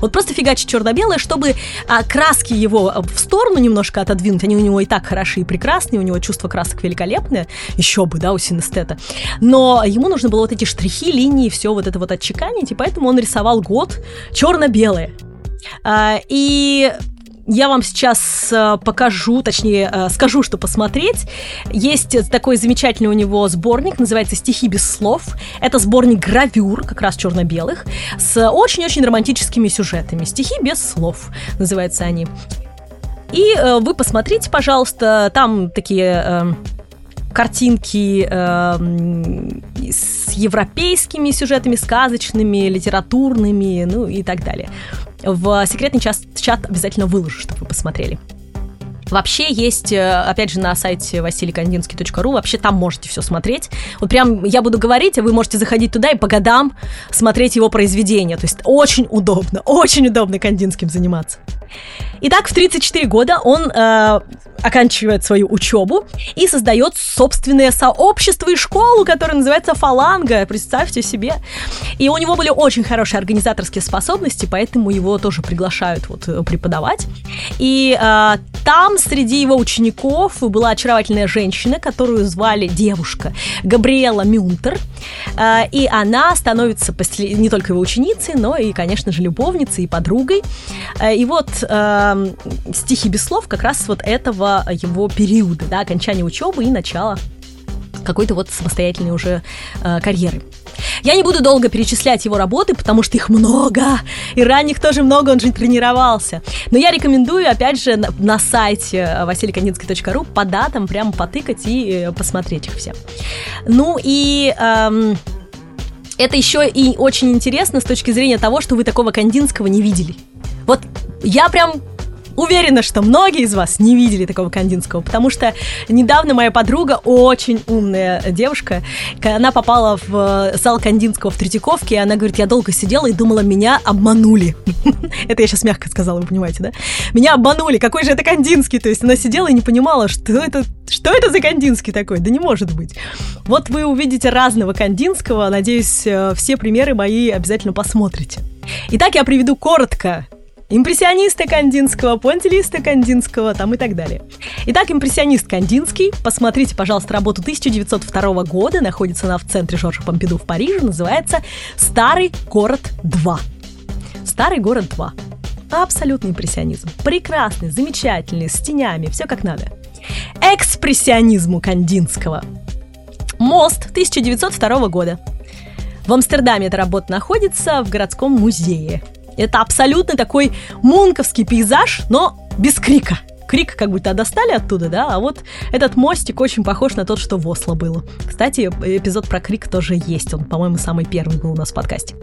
Вот просто фигачить черно-белое, чтобы а, краски его а, в сторону немножко отодвинуть. Они у него и так хороши и прекрасные, у него чувство красок великолепное. Еще бы, да, у синестета. Но ему нужно было вот эти штрихи, линии, все вот это вот отчеканить, и поэтому он рисовал год черно-белое. А, и я вам сейчас э, покажу, точнее, э, скажу, что посмотреть. Есть такой замечательный у него сборник, называется «Стихи без слов». Это сборник гравюр, как раз черно-белых, с очень-очень романтическими сюжетами. «Стихи без слов» называются они. И э, вы посмотрите, пожалуйста, там такие картинки э, с европейскими сюжетами, сказочными, литературными, ну и так далее в секретный чат, чат обязательно выложу, чтобы вы посмотрели. Вообще есть, э, опять же, на сайте василикандинский.ру, вообще там можете все смотреть. Вот прям я буду говорить, а вы можете заходить туда и по годам смотреть его произведения. То есть очень удобно, очень удобно Кандинским заниматься. Итак, в 34 года он э, оканчивает свою учебу и создает собственное сообщество и школу, которая называется «Фаланга», представьте себе. И у него были очень хорошие организаторские способности, поэтому его тоже приглашают вот э, преподавать. И э, там среди его учеников была очаровательная женщина, которую звали девушка Габриэла Мюнтер, э, и она становится не только его ученицей, но и, конечно же, любовницей и подругой. Э, и вот стихи без слов как раз вот этого его периода, да, окончания учебы и начала какой-то вот самостоятельной уже э, карьеры. Я не буду долго перечислять его работы, потому что их много, и ранних тоже много, он же тренировался. Но я рекомендую, опять же, на, на сайте василикандинский.ру по датам прямо потыкать и э, посмотреть их все. Ну и... Эм, это еще и очень интересно с точки зрения того, что вы такого Кандинского не видели. Вот я прям Уверена, что многие из вас не видели такого Кандинского, потому что недавно моя подруга, очень умная девушка, она попала в э, зал Кандинского в Третьяковке, и она говорит, я долго сидела и думала, меня обманули. Это я сейчас мягко сказала, вы понимаете, да? Меня обманули, какой же это Кандинский? То есть она сидела и не понимала, что это, что это за Кандинский такой? Да не может быть. Вот вы увидите разного Кандинского, надеюсь, э, все примеры мои обязательно посмотрите. Итак, я приведу коротко импрессиониста Кандинского, понтилиста Кандинского там и так далее. Итак, импрессионист Кандинский, посмотрите, пожалуйста, работу 1902 года, находится она в центре Жоржа Помпиду в Париже, называется «Старый город 2». «Старый город 2». Абсолютный импрессионизм. Прекрасный, замечательный, с тенями, все как надо. Экспрессионизму Кандинского. Мост 1902 года. В Амстердаме эта работа находится в городском музее. Это абсолютно такой мунковский пейзаж, но без крика. Крик как будто достали оттуда, да, а вот этот мостик очень похож на тот, что в Осло было. Кстати, эпизод про крик тоже есть, он, по-моему, самый первый был у нас в подкасте.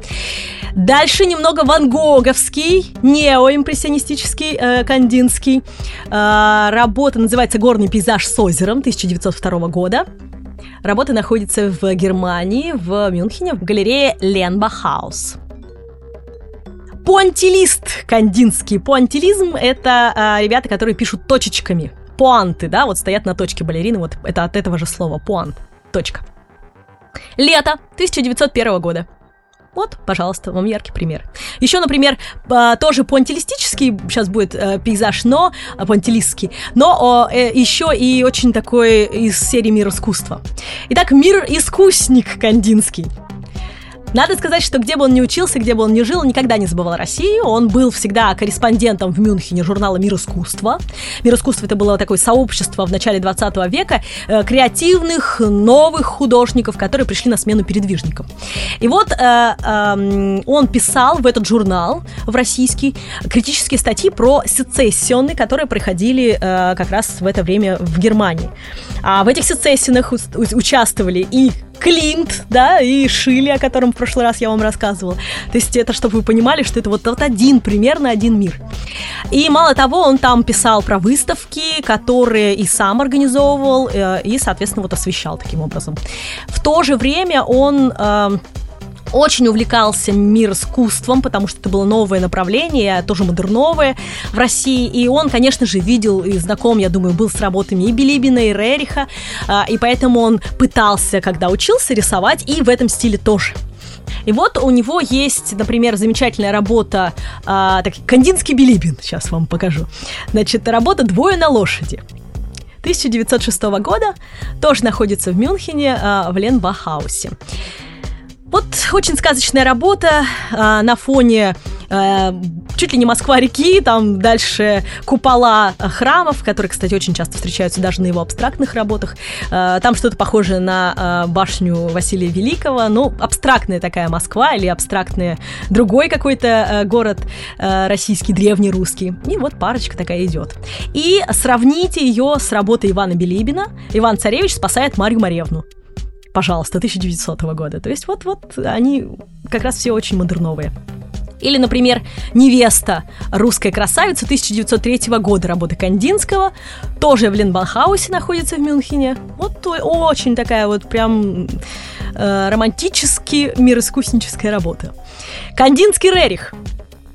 Дальше немного ван Гоговский, неоимпрессионистический, э, кандинский. Э, работа называется «Горный пейзаж с озером» 1902 года. Работа находится в Германии, в Мюнхене, в галерее Ленбахаус. Понтилист кандинский. Понтилизм — это а, ребята, которые пишут точечками. Пуанты, да, вот стоят на точке балерины, вот это от этого же слова, пуант, точка. Лето 1901 года. Вот, пожалуйста, вам яркий пример. Еще, например, а, тоже понтилистический сейчас будет э, пейзаж, но а, понтилистский, но э, еще и очень такой из серии «Мир искусства». Итак, «Мир искусник» кандинский. Надо сказать, что где бы он ни учился, где бы он ни жил, никогда не забывал Россию. Он был всегда корреспондентом в Мюнхене журнала «Мир искусства». «Мир искусства» — это было такое сообщество в начале 20 века э, креативных, новых художников, которые пришли на смену передвижникам. И вот э, э, он писал в этот журнал, в российский, критические статьи про сецессионы, которые проходили э, как раз в это время в Германии. А в этих сецессионах участвовали и Клинт, да, и Шили, о котором в прошлый раз я вам рассказывала. То есть это, чтобы вы понимали, что это вот, вот один, примерно один мир. И мало того, он там писал про выставки, которые и сам организовывал, э, и, соответственно, вот освещал таким образом. В то же время он... Очень увлекался мир искусством, потому что это было новое направление, тоже модерновое в России. И он, конечно же, видел и знаком, я думаю, был с работами и Билибина, и Рериха. А, и поэтому он пытался, когда учился, рисовать и в этом стиле тоже. И вот у него есть, например, замечательная работа, а, так, Кандинский Билибин, сейчас вам покажу. Значит, работа «Двое на лошади». 1906 года, тоже находится в Мюнхене, а, в Ленбахаусе. Вот очень сказочная работа э, на фоне э, чуть ли не Москва-реки, там дальше купола храмов, которые, кстати, очень часто встречаются даже на его абстрактных работах. Э, там что-то похожее на э, башню Василия Великого, ну, абстрактная такая Москва или абстрактный другой какой-то город российский, древний русский. И вот парочка такая идет. И сравните ее с работой Ивана Билибина. Иван Царевич спасает Марию Маревну пожалуйста, 1900 года. То есть вот-вот они как раз все очень модерновые. Или, например, «Невеста. Русская красавица» 1903 года работы Кандинского, тоже в Ленбанхаусе находится в Мюнхене. Вот очень такая вот прям э, романтически мироискусническая работа. Кандинский Рерих.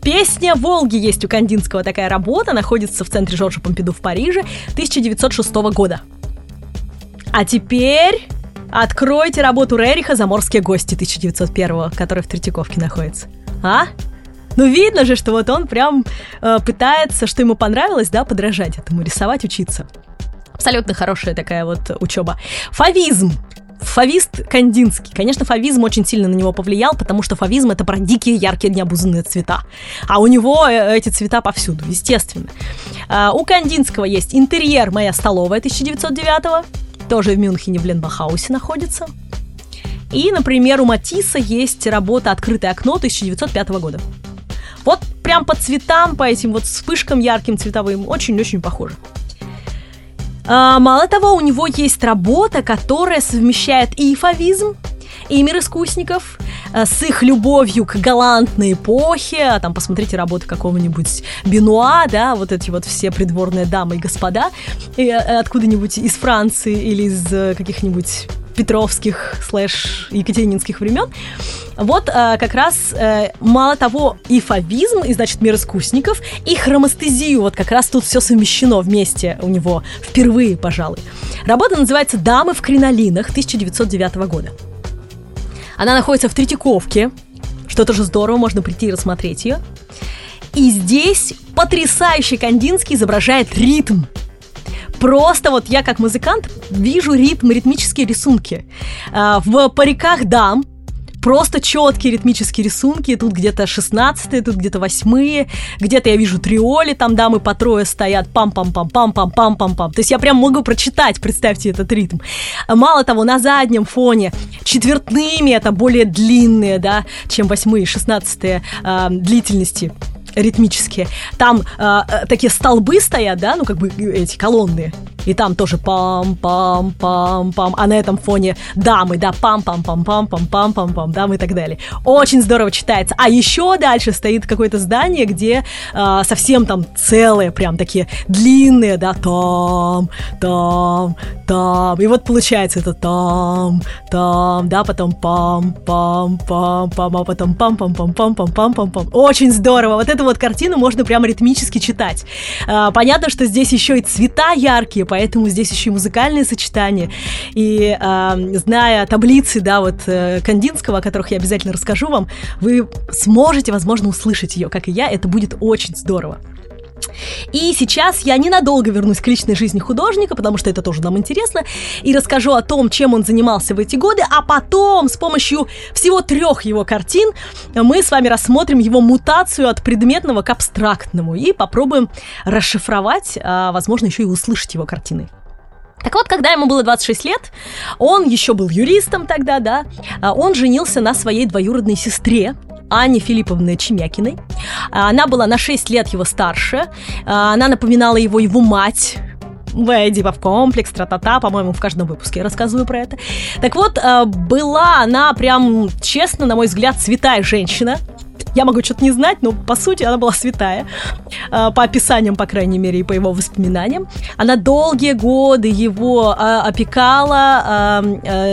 Песня Волги есть у Кандинского такая работа, находится в центре Жоржа Помпиду в Париже 1906 года. А теперь Откройте работу Рериха «Заморские гости» 1901 который в Третьяковке находится. А? Ну, видно же, что вот он прям э, пытается, что ему понравилось, да, подражать этому, рисовать, учиться. Абсолютно хорошая такая вот учеба. Фавизм. Фавист Кандинский. Конечно, фавизм очень сильно на него повлиял, потому что фавизм это про дикие, яркие, необузанные цвета. А у него э, эти цвета повсюду, естественно. А, у Кандинского есть интерьер «Моя столовая» 1909 тоже в Мюнхене в Ленбахаусе находится. И, например, у Матисса есть работа «Открытое окно» 1905 года. Вот прям по цветам, по этим вот вспышкам ярким цветовым, очень-очень похоже. А, мало того, у него есть работа, которая совмещает и фавизм, и мир искусников, с их любовью к галантной эпохе, а там посмотрите работы какого-нибудь Бенуа, да, вот эти вот все придворные дамы и господа, и э, откуда-нибудь из Франции или из каких-нибудь петровских слэш екатерининских времен. Вот э, как раз э, мало того и фавизм, и значит мир искусников, и хромостезию, вот как раз тут все совмещено вместе у него впервые, пожалуй. Работа называется «Дамы в кринолинах» 1909 года. Она находится в Третьяковке, что тоже здорово, можно прийти и рассмотреть ее. И здесь потрясающий Кандинский изображает ритм Просто вот я как музыкант вижу ритм, ритмические рисунки. А, в париках дам, просто четкие ритмические рисунки. Тут где-то 16 тут где-то 8 где-то я вижу триоли, там дамы по трое стоят, пам-пам-пам-пам-пам-пам-пам-пам. То есть я прям могу прочитать, представьте этот ритм. Мало того, на заднем фоне четвертными, это более длинные, да, чем восьмые, шестнадцатые э, длительности ритмические. Там э, такие столбы стоят, да, ну как бы эти колонны. И там тоже пам-пам-пам-пам-пам. А на этом фоне дамы, да, пам-пам-пам-пам-пам-пам-пам-пам, дамы и так далее. Очень здорово читается. А еще дальше стоит какое-то здание, где э, совсем там целые, прям такие длинные, да, там, там, там. И вот получается это там, там, да, потом пам-пам-пам-пам, а потом пам-пам-пам-пам-пам-пам-пам. Очень здорово. Вот эту вот картину можно прямо ритмически читать. Э, понятно, что здесь еще и цвета яркие, поэтому здесь еще и музыкальные сочетания. И э, зная таблицы, да, вот э, Кандинского, о которых я обязательно расскажу вам, вы сможете, возможно, услышать ее, как и я. Это будет очень здорово. И сейчас я ненадолго вернусь к личной жизни художника, потому что это тоже нам интересно, и расскажу о том, чем он занимался в эти годы, а потом с помощью всего трех его картин мы с вами рассмотрим его мутацию от предметного к абстрактному и попробуем расшифровать, а, возможно, еще и услышать его картины. Так вот, когда ему было 26 лет, он еще был юристом тогда, да, а, он женился на своей двоюродной сестре, Анне Филипповны Чемякиной. Она была на 6 лет его старше. Она напоминала его его мать, в в комплекс, тра-та-та, по-моему, в каждом выпуске я рассказываю про это. Так вот, э, была она прям, честно, на мой взгляд, святая женщина. Я могу что-то не знать, но по сути она была святая. Э, по описаниям, по крайней мере, и по его воспоминаниям. Она долгие годы его опекала,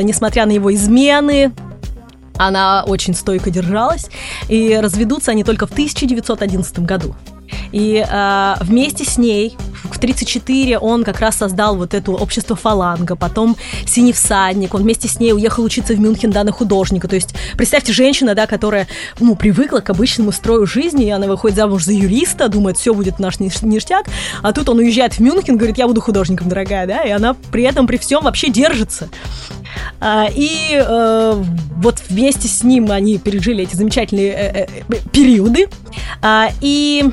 несмотря на его измены, она очень стойко держалась, и разведутся они только в 1911 году. И э, вместе с ней в 34 он как раз создал вот это общество фаланга, потом Синий всадник, он вместе с ней уехал учиться в Мюнхен, да, на художника. То есть, представьте, женщина, да, которая, ну, привыкла к обычному строю жизни, и она выходит замуж за юриста, думает, все будет наш ништяк, а тут он уезжает в Мюнхен, говорит, я буду художником, дорогая, да, и она при этом, при всем вообще держится. А, и э, вот вместе с ним они пережили эти замечательные э, э, периоды. А, и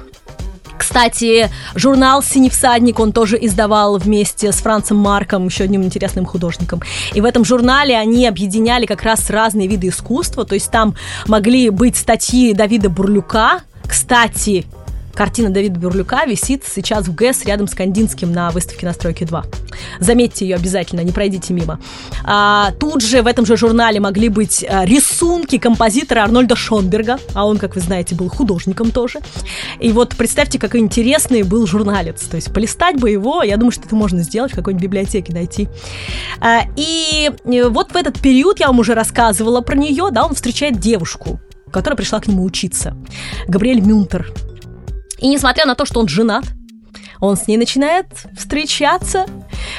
кстати, журнал «Синий всадник» он тоже издавал вместе с Францем Марком, еще одним интересным художником. И в этом журнале они объединяли как раз разные виды искусства, то есть там могли быть статьи Давида Бурлюка, кстати, Картина Давида Бурлюка висит сейчас в ГЭС рядом с Кандинским на выставке «Настройки 2». Заметьте ее обязательно, не пройдите мимо. А, тут же в этом же журнале могли быть а, рисунки композитора Арнольда Шонберга, а он, как вы знаете, был художником тоже. И вот представьте, какой интересный был журналец. То есть полистать бы его, я думаю, что это можно сделать в какой-нибудь библиотеке найти. А, и вот в этот период, я вам уже рассказывала про нее, да, он встречает девушку, которая пришла к нему учиться. Габриэль Мюнтер. И несмотря на то, что он женат, он с ней начинает встречаться.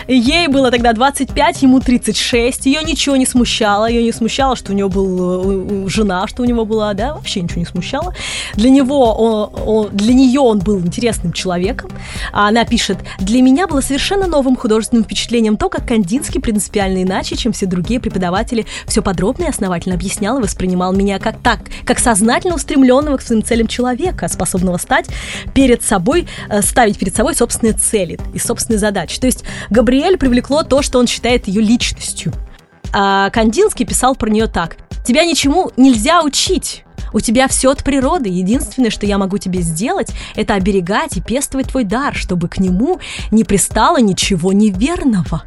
Ей было тогда 25, ему 36. Ее ничего не смущало. Ее не смущало, что у него была жена, что у него была, да, вообще ничего не смущало. Для него, он, он, для нее он был интересным человеком. А она пишет, для меня было совершенно новым художественным впечатлением то, как Кандинский принципиально иначе, чем все другие преподаватели, все подробно и основательно объяснял и воспринимал меня как так, как сознательно устремленного к своим целям человека, способного стать перед собой, э, ставить перед собой собственные цели и собственные задачи. То есть Габриэль привлекло то, что он считает ее личностью. А Кандинский писал про нее так. «Тебя ничему нельзя учить. У тебя все от природы. Единственное, что я могу тебе сделать, это оберегать и пестовать твой дар, чтобы к нему не пристало ничего неверного».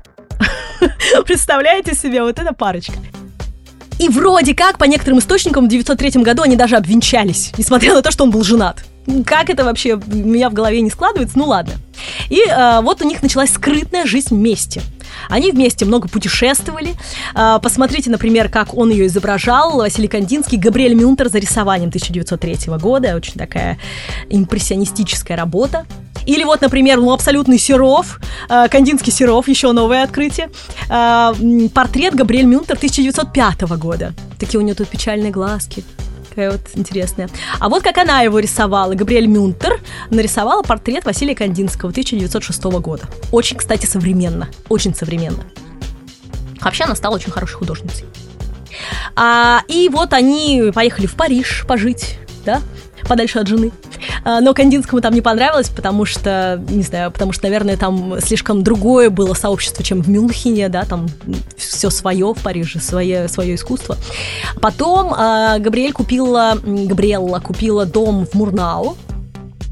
Представляете себе, вот эта парочка. И вроде как, по некоторым источникам, в 903 году они даже обвенчались, несмотря на то, что он был женат. Как это вообще у меня в голове не складывается, ну ладно. И э, вот у них началась скрытная жизнь вместе. Они вместе много путешествовали. Э, посмотрите, например, как он ее изображал. Василий Кандинский, Габриэль Мюнтер за рисованием 1903 года. Очень такая импрессионистическая работа. Или вот, например, ну, абсолютный Серов, э, Кандинский Серов, еще новое открытие. Э, портрет Габриэль Мюнтер 1905 года. Такие у нее тут печальные глазки такая вот интересная. А вот как она его рисовала. Габриэль Мюнтер нарисовала портрет Василия Кандинского 1906 года. Очень, кстати, современно. Очень современно. Вообще она стала очень хорошей художницей. А, и вот они поехали в Париж пожить, да, подальше от жены. А, но Кандинскому там не понравилось, потому что, не знаю, потому что, наверное, там слишком другое было сообщество, чем в Мюнхене, да, там все свое в Париже, свое, свое искусство. Потом э, Габриэль купила, Габриэлла купила дом в Мурнау,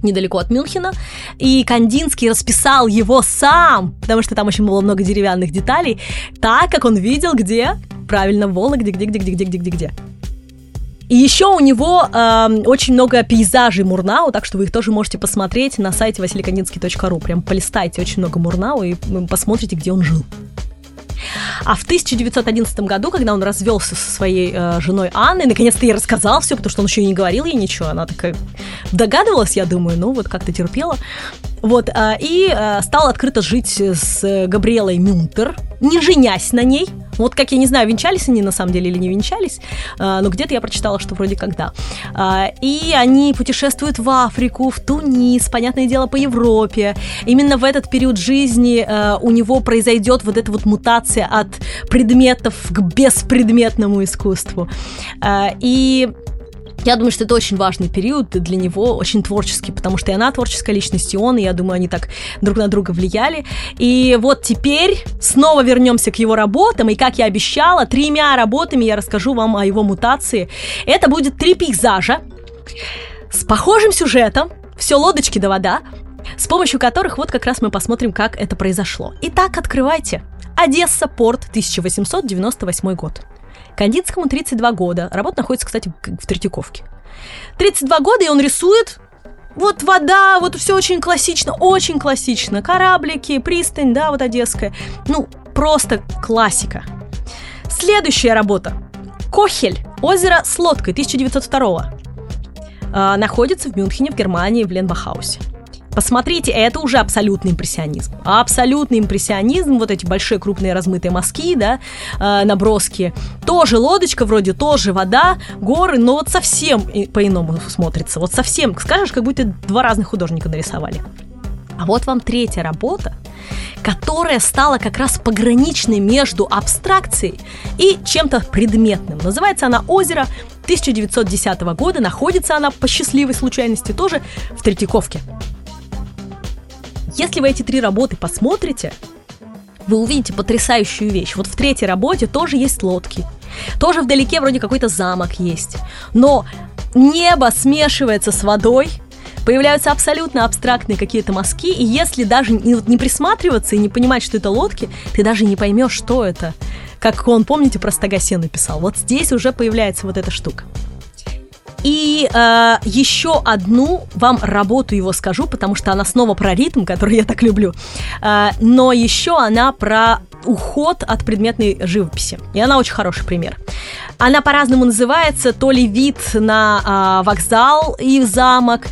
недалеко от Мюнхена, и Кандинский расписал его сам, потому что там очень было много деревянных деталей, так, как он видел, где, правильно, Вологде, где, где, где, где, где, где, где. И еще у него э, очень много пейзажей Мурнау, так что вы их тоже можете посмотреть на сайте василикандинский.ру. Прям полистайте очень много Мурнау и посмотрите, где он жил. А в 1911 году, когда он развелся со своей э, женой Анной, наконец-то ей рассказал все, потому что он еще и не говорил ей ничего. Она такая догадывалась, я думаю, ну вот как-то терпела. Вот, э, и э, стал открыто жить с Габриэлой Мюнтер, не женясь на ней. Вот как я не знаю, венчались они на самом деле или не венчались, э, но где-то я прочитала, что вроде когда. Э, и они путешествуют в Африку, в Тунис, понятное дело, по Европе. Именно в этот период жизни э, у него произойдет вот эта вот мутация от предметов к беспредметному искусству. И я думаю, что это очень важный период для него, очень творческий, потому что и она творческая личность, и он, и я думаю, они так друг на друга влияли. И вот теперь снова вернемся к его работам, и как я обещала, тремя работами я расскажу вам о его мутации. Это будет три пейзажа с похожим сюжетом, все лодочки да вода, с помощью которых вот как раз мы посмотрим, как это произошло. Итак, открывайте. Одесса, порт, 1898 год. Кандинскому 32 года. Работа находится, кстати, в Третьяковке. 32 года, и он рисует вот вода, вот все очень классично, очень классично. Кораблики, пристань, да, вот одесская. Ну, просто классика. Следующая работа. Кохель. Озеро с лодкой 1902 а, находится в Мюнхене, в Германии, в Ленбахаусе. Посмотрите, это уже абсолютный импрессионизм. Абсолютный импрессионизм, вот эти большие крупные размытые мазки, да, э, наброски. Тоже лодочка вроде, тоже вода, горы, но вот совсем по-иному смотрится. Вот совсем, скажешь, как будто два разных художника нарисовали. А вот вам третья работа, которая стала как раз пограничной между абстракцией и чем-то предметным. Называется она «Озеро» 1910 года. Находится она по счастливой случайности тоже в Третьяковке. Если вы эти три работы посмотрите, вы увидите потрясающую вещь. Вот в третьей работе тоже есть лодки. Тоже вдалеке вроде какой-то замок есть. Но небо смешивается с водой, появляются абсолютно абстрактные какие-то мазки, и если даже не, не присматриваться и не понимать, что это лодки, ты даже не поймешь, что это. Как он, помните, про Стагасен написал. Вот здесь уже появляется вот эта штука. И э, еще одну вам работу его скажу, потому что она снова про ритм, который я так люблю. Э, но еще она про уход от предметной живописи. И она очень хороший пример. Она по-разному называется, то ли вид на э, вокзал и замок,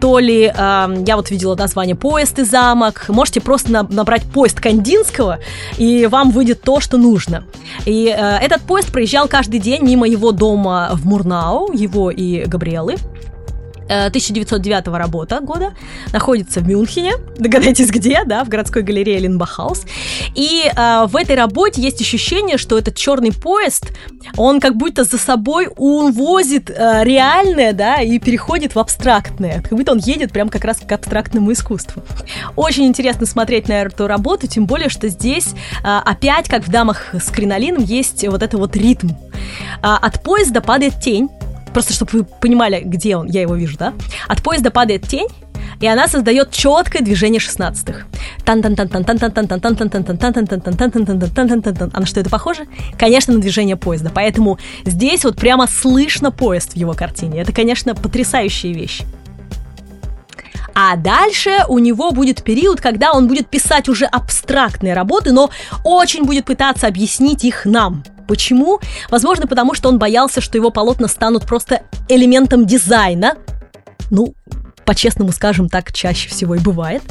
то ли э, я вот видела название поезд и замок. Можете просто на, набрать поезд Кандинского, и вам выйдет то, что нужно. И э, этот поезд проезжал каждый день мимо его дома в Мурнау, его и Габриэлы. 1909 э, работа года, находится в Мюнхене, догадайтесь где, да, в городской галерее Линбахаус. И э, в этой работе есть ощущение, что этот черный поезд, он как будто за собой увозит э, реальное, да, и переходит в абстрактное, как будто он едет прям как раз к абстрактному искусству. Очень интересно смотреть на эту работу, тем более, что здесь э, опять, как в «Дамах с кринолином», есть вот это вот ритм. Э, от поезда падает тень, Просто чтобы вы понимали, где он, я его вижу, да? От поезда падает тень, И она создает четкое движение шестнадцатых. А на что это похоже? Конечно, на движение поезда. Поэтому здесь вот прямо слышно поезд в его картине. Это, конечно, потрясающая вещь. А дальше у него будет период, когда он будет писать уже абстрактные работы, но очень будет пытаться объяснить их нам. Почему? Возможно, потому что он боялся, что его полотна станут просто элементом дизайна. Ну, по-честному скажем, так чаще всего и бывает.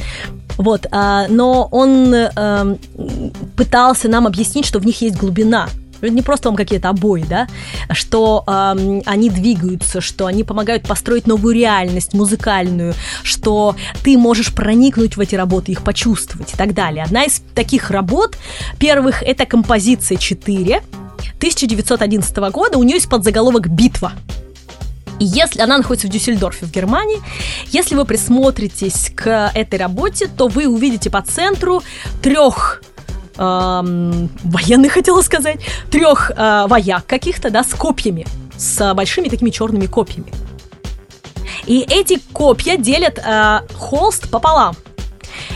Вот, а, но он а, пытался нам объяснить, что в них есть глубина, не просто вам какие-то обои, да, что э, они двигаются, что они помогают построить новую реальность музыкальную, что ты можешь проникнуть в эти работы, их почувствовать и так далее. Одна из таких работ первых это композиция 4 1911 года, у нее есть подзаголовок «Битва». Если она находится в Дюссельдорфе в Германии, если вы присмотритесь к этой работе, то вы увидите по центру трех эм, военных, хотела сказать, трех э, вояк каких-то, да, с копьями, с большими такими черными копьями. И эти копья делят э, холст пополам.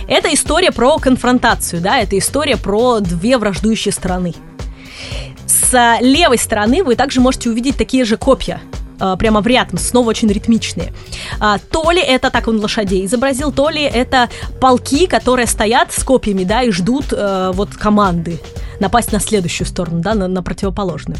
Это история про конфронтацию, да, это история про две враждующие стороны. С левой стороны вы также можете увидеть такие же копья, а, прямо в ряд, снова очень ритмичные. А, то ли это, так он лошадей изобразил, то ли это полки, которые стоят с копьями, да, и ждут э, вот команды напасть на следующую сторону, да, на, на противоположную.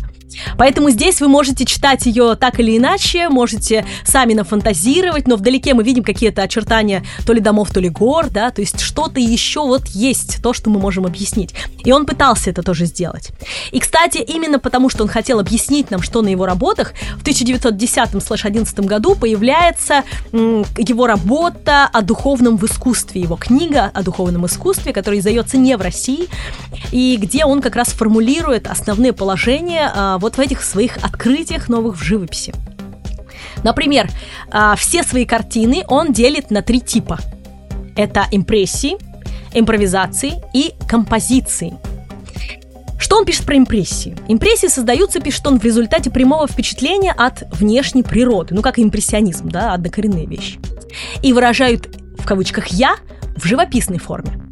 Поэтому здесь вы можете читать ее так или иначе, можете сами нафантазировать, но вдалеке мы видим какие-то очертания то ли домов, то ли гор, да, то есть что-то еще вот есть, то, что мы можем объяснить. И он пытался это тоже сделать. И, кстати, именно потому, что он хотел объяснить нам, что на его работах, в 1910-11 году появляется его работа о духовном в искусстве, его книга о духовном искусстве, которая издается не в России, и где он как раз формулирует основные положения а, вот в этих своих открытиях новых в живописи. Например, а, все свои картины он делит на три типа. Это импрессии, импровизации и композиции. Что он пишет про импрессии? Импрессии создаются, пишет он, в результате прямого впечатления от внешней природы, ну как импрессионизм, да, однокоренные вещи. И выражают, в кавычках, «я» в живописной форме.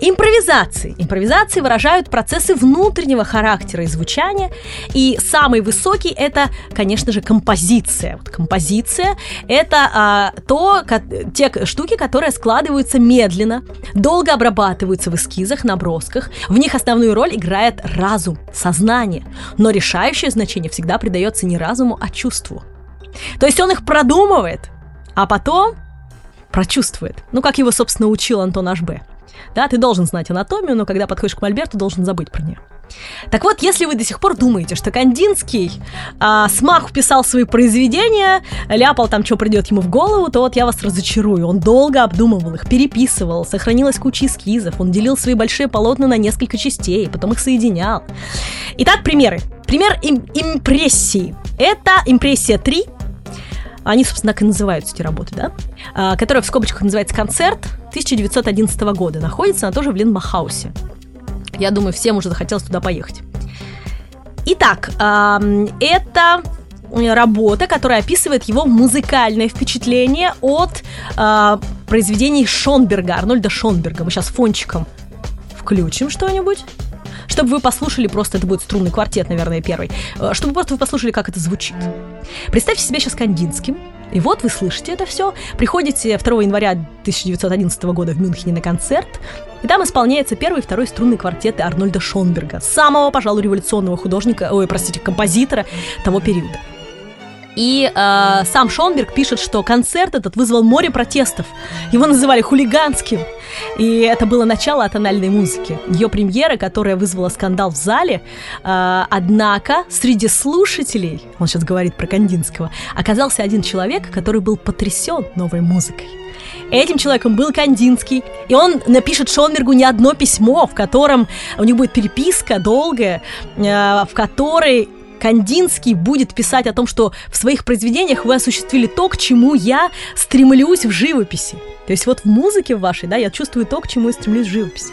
Импровизации. Импровизации выражают процессы внутреннего характера и звучания. И самый высокий это, конечно же, композиция. Вот композиция это а, то, как, те штуки, которые складываются медленно, долго обрабатываются в эскизах, набросках. В них основную роль играет разум, сознание. Но решающее значение всегда придается не разуму, а чувству. То есть он их продумывает, а потом прочувствует. Ну, как его, собственно, учил Антон Ашбе. Да, ты должен знать анатомию, но когда подходишь к Мольберту, должен забыть про нее. Так вот, если вы до сих пор думаете, что Кандинский а, смах писал свои произведения, ляпал там, что придет ему в голову, то вот я вас разочарую. Он долго обдумывал их, переписывал, сохранилась куча эскизов, он делил свои большие полотна на несколько частей, потом их соединял. Итак, примеры. Пример им- импрессии. Это импрессия 3, они, собственно, так и называются эти работы, да? А, которая в скобочках называется «Концерт» 1911 года. Находится она тоже в Линдбахаусе. Я думаю, всем уже захотелось туда поехать. Итак, это работа, которая описывает его музыкальное впечатление от э, произведений Шонберга, Арнольда Шонберга. Мы сейчас фончиком включим что-нибудь чтобы вы послушали просто, это будет струнный квартет, наверное, первый, э, чтобы просто вы послушали, как это звучит. Представьте себя сейчас Кандинским, и вот вы слышите это все, приходите 2 января 1911 года в Мюнхене на концерт, и там исполняется первый и второй струнные квартеты Арнольда Шонберга, самого, пожалуй, революционного художника, ой, простите, композитора того периода. И э, сам Шонберг пишет, что концерт этот вызвал море протестов. Его называли хулиганским. И это было начало атональной музыки. Ее премьера, которая вызвала скандал в зале, э, однако среди слушателей, он сейчас говорит про Кандинского, оказался один человек, который был потрясен новой музыкой. Этим человеком был Кандинский, и он напишет Шонбергу не одно письмо, в котором у них будет переписка долгая, э, в которой Кандинский будет писать о том, что в своих произведениях вы осуществили то, к чему я стремлюсь в живописи. То есть вот в музыке вашей, да, я чувствую то, к чему я стремлюсь в живописи.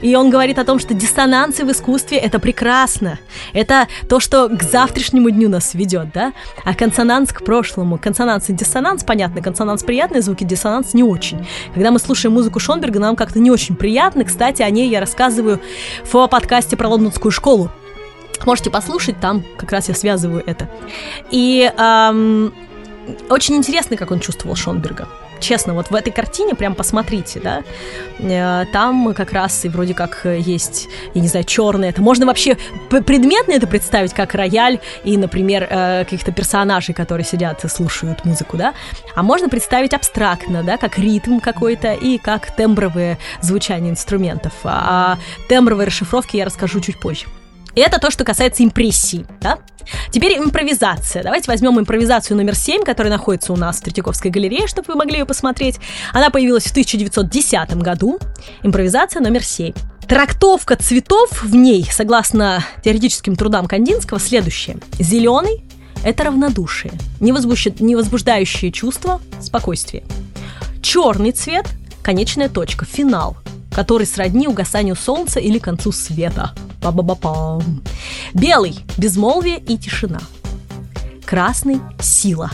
И он говорит о том, что диссонансы в искусстве — это прекрасно. Это то, что к завтрашнему дню нас ведет, да? А консонанс к прошлому. Консонанс и диссонанс, понятно, консонанс приятные звуки, диссонанс не очень. Когда мы слушаем музыку Шонберга, нам как-то не очень приятно. Кстати, о ней я рассказываю в подкасте про лондонскую школу. Можете послушать, там как раз я связываю это. И эм, очень интересно, как он чувствовал Шонберга. Честно, вот в этой картине прям посмотрите, да, э, там как раз и вроде как есть, я не знаю, черное, это можно вообще предметно это представить, как рояль и, например, э, каких-то персонажей, которые сидят и слушают музыку, да, а можно представить абстрактно, да, как ритм какой-то и как тембровые звучания инструментов. А тембровые расшифровки я расскажу чуть позже. Это то, что касается импрессии, да? Теперь импровизация. Давайте возьмем импровизацию номер 7, которая находится у нас в Третьяковской галерее, чтобы вы могли ее посмотреть. Она появилась в 1910 году. Импровизация номер 7. Трактовка цветов в ней, согласно теоретическим трудам Кандинского, следующая. Зеленый – это равнодушие, невозбуждающее чувство, спокойствие. Черный цвет – конечная точка, финал, который сродни угасанию солнца или концу света – Ба-ба-ба-пам. Белый – безмолвие и тишина. Красный – сила.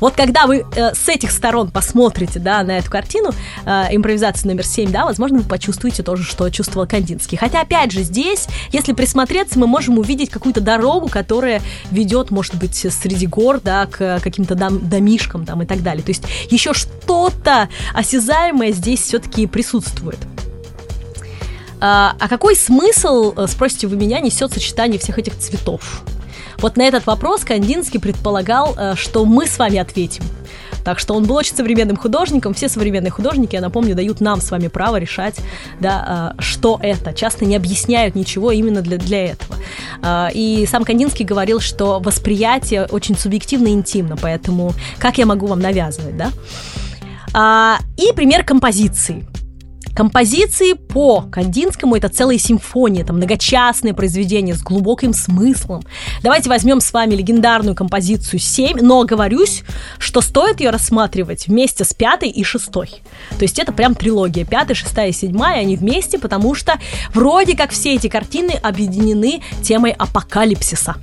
Вот когда вы э, с этих сторон посмотрите, да, на эту картину, э, импровизация номер 7, да, возможно, вы почувствуете тоже, что чувствовал Кандинский. Хотя, опять же, здесь, если присмотреться, мы можем увидеть какую-то дорогу, которая ведет, может быть, среди гор, да, к каким-то дом, домишкам там и так далее. То есть еще что-то осязаемое здесь все-таки присутствует. А, а какой смысл, э, спросите вы меня, несет сочетание всех этих цветов? Вот на этот вопрос Кандинский предполагал, э, что мы с вами ответим. Так что он был очень современным художником. Все современные художники, я напомню, дают нам с вами право решать, да, э, что это. Часто не объясняют ничего именно для, для этого. И сам Кандинский говорил, что восприятие очень субъективно и интимно, поэтому как я могу вам навязывать, да? И пример композиции. Композиции по Кандинскому это целая симфония, это многочастное произведение с глубоким смыслом. Давайте возьмем с вами легендарную композицию 7, но оговорюсь, что стоит ее рассматривать вместе с пятой и шестой. То есть это прям трилогия. Пятая, шестая и седьмая, они вместе, потому что вроде как все эти картины объединены темой апокалипсиса.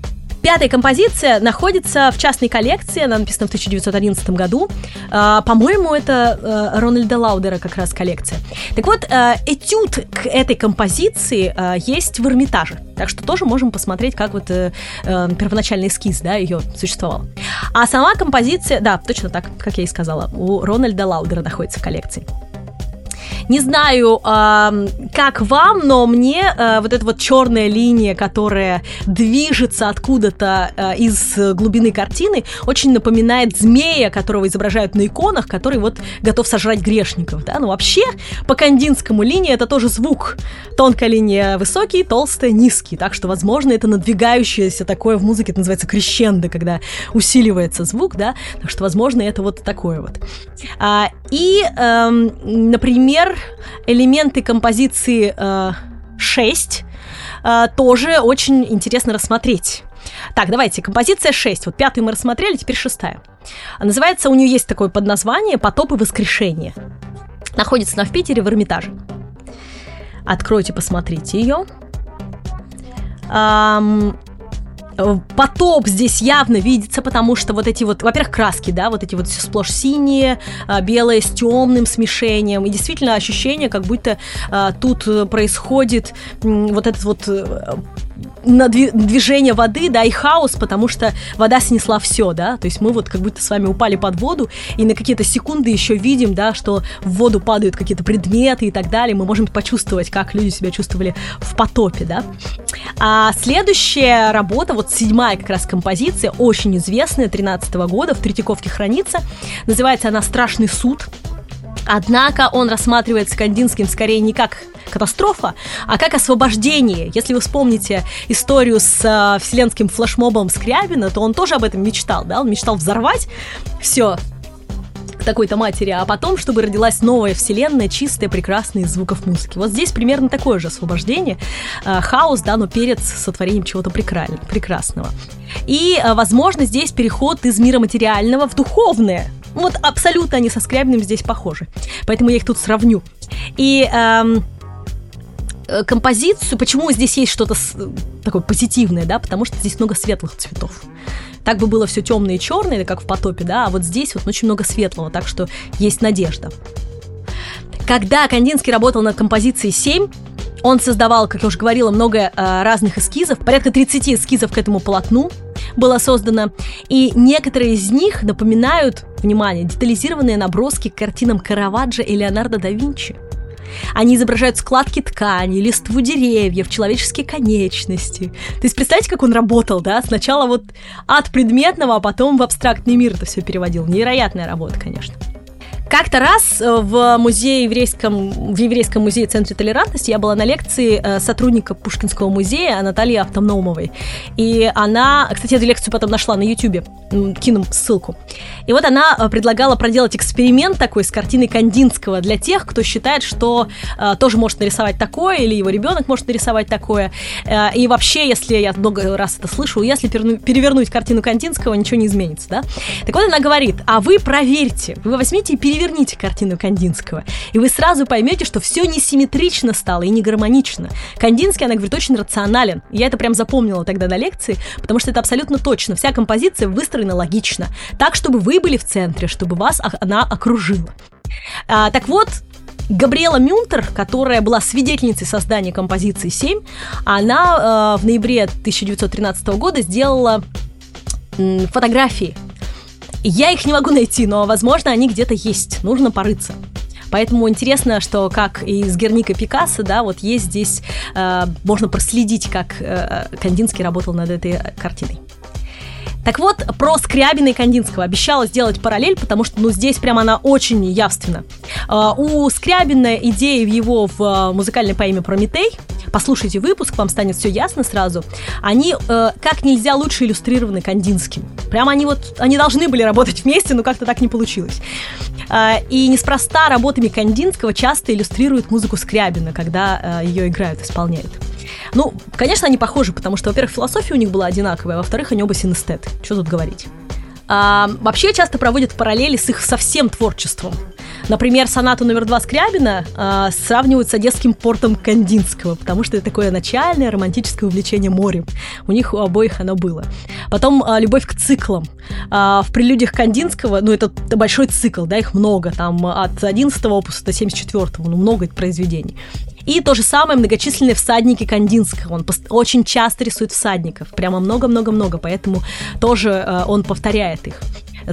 Пятая композиция находится в частной коллекции, она написана в 1911 году. А, по-моему, это э, Рональда Лаудера как раз коллекция. Так вот, э, этюд к этой композиции э, есть в Эрмитаже. Так что тоже можем посмотреть, как вот первоначальный эскиз, да, ее существовал. А сама композиция, да, точно так, как я и сказала, у Рональда Лаудера находится в коллекции. Не знаю, э, как вам, но мне э, вот эта вот черная линия, которая движется откуда-то э, из глубины картины, очень напоминает змея, которого изображают на иконах, который вот готов сожрать грешников, да. Но вообще по кандинскому линии это тоже звук. Тонкая линия высокий, толстая низкий, так что, возможно, это надвигающееся такое в музыке, это называется крещендо, когда усиливается звук, да. Так что, возможно, это вот такое вот. А, и, э, например, элементы композиции э, 6 э, тоже очень интересно рассмотреть. Так, давайте, композиция 6. Вот пятую мы рассмотрели, теперь шестая. Называется, у нее есть такое подназвание «Потоп и воскрешение». Находится она в Питере в Эрмитаже. Откройте, посмотрите ее. Um, Э, потоп здесь явно видится, потому что вот эти вот, во-первых, краски, да, вот эти вот сплошь синие, а, белые с темным смешением, и действительно ощущение, как будто а, тут происходит вот этот вот э, на движение воды, да, и хаос, потому что вода снесла все, да, то есть мы вот как будто с вами упали под воду, и на какие-то секунды еще видим, да, что в воду падают какие-то предметы и так далее, мы можем почувствовать, как люди себя чувствовали в потопе, да. А следующая работа, вот седьмая как раз композиция, очень известная, 13 -го года, в Третьяковке хранится, называется она «Страшный суд», Однако он рассматривается Кандинским скорее не как катастрофа, а как освобождение. Если вы вспомните историю с э, вселенским флешмобом Скрябина, то он тоже об этом мечтал, да, он мечтал взорвать все такой-то матери, а потом, чтобы родилась новая вселенная, чистая, прекрасная из звуков музыки. Вот здесь примерно такое же освобождение. Э, хаос, да, но перед сотворением чего-то прекрасного. И, э, возможно, здесь переход из мира материального в духовное. Вот абсолютно они со Скрябиным здесь похожи. Поэтому я их тут сравню. И эм, композицию, почему здесь есть что-то такое позитивное, да, потому что здесь много светлых цветов. Так бы было все темное и черное, как в потопе, да, а вот здесь вот очень много светлого, так что есть надежда. Когда Кандинский работал над композицией 7, он создавал, как я уже говорила, много э, разных эскизов, порядка 30 эскизов к этому полотну было создано, и некоторые из них напоминают, внимание, детализированные наброски к картинам Караваджо и Леонардо да Винчи. Они изображают складки ткани, листву деревьев, человеческие конечности. То есть представьте, как он работал, да? Сначала вот от предметного, а потом в абстрактный мир это все переводил. Невероятная работа, конечно. Как-то раз э, в музее еврейском, в еврейском музее Центре толерантности я была на лекции э, сотрудника Пушкинского музея Натальи Автономовой. И она, кстати, эту лекцию потом нашла на YouTube, кину ссылку. И вот она э, предлагала проделать эксперимент такой с картиной Кандинского для тех, кто считает, что э, тоже может нарисовать такое, или его ребенок может нарисовать такое. Э, и вообще, если я много раз это слышу, если перевернуть картину Кандинского, ничего не изменится, да? Так вот она говорит, а вы проверьте, вы возьмите и переверните переверните картину Кандинского, и вы сразу поймете, что все несимметрично стало и не гармонично. Кандинский, она говорит, очень рационален. Я это прям запомнила тогда на лекции, потому что это абсолютно точно. Вся композиция выстроена логично, так, чтобы вы были в центре, чтобы вас она окружила. А, так вот, Габриэла Мюнтер, которая была свидетельницей создания композиции 7, она э, в ноябре 1913 года сделала м, фотографии я их не могу найти, но, возможно, они где-то есть. Нужно порыться. Поэтому интересно, что как и с Герника Пикассо, да, вот есть здесь, э, можно проследить, как э, Кандинский работал над этой картиной. Так вот, про Скрябина и Кандинского обещала сделать параллель, потому что, ну, здесь прямо она очень явственна. Uh, у Скрябина в его в uh, музыкальной поэме «Прометей», послушайте выпуск, вам станет все ясно сразу, они uh, как нельзя лучше иллюстрированы Кандинским. Прямо они вот, они должны были работать вместе, но как-то так не получилось. И неспроста работами Кандинского часто иллюстрируют музыку Скрябина, когда ее играют, исполняют. Ну, конечно, они похожи, потому что, во-первых, философия у них была одинаковая, а во-вторых, они оба синестеты. Что тут говорить? А, вообще часто проводят параллели с их совсем творчеством. Например, сонату номер два Скрябина а, сравнивают с одесским портом Кандинского, потому что это такое начальное романтическое увлечение морем. У них у обоих оно было. Потом а, любовь к циклам. А, в прелюдиях Кандинского, ну это большой цикл, да, их много, там от 11 опуса до 74, ну много произведений. И то же самое многочисленные всадники Кандинского. Он очень часто рисует всадников, прямо много-много-много, поэтому тоже э, он повторяет их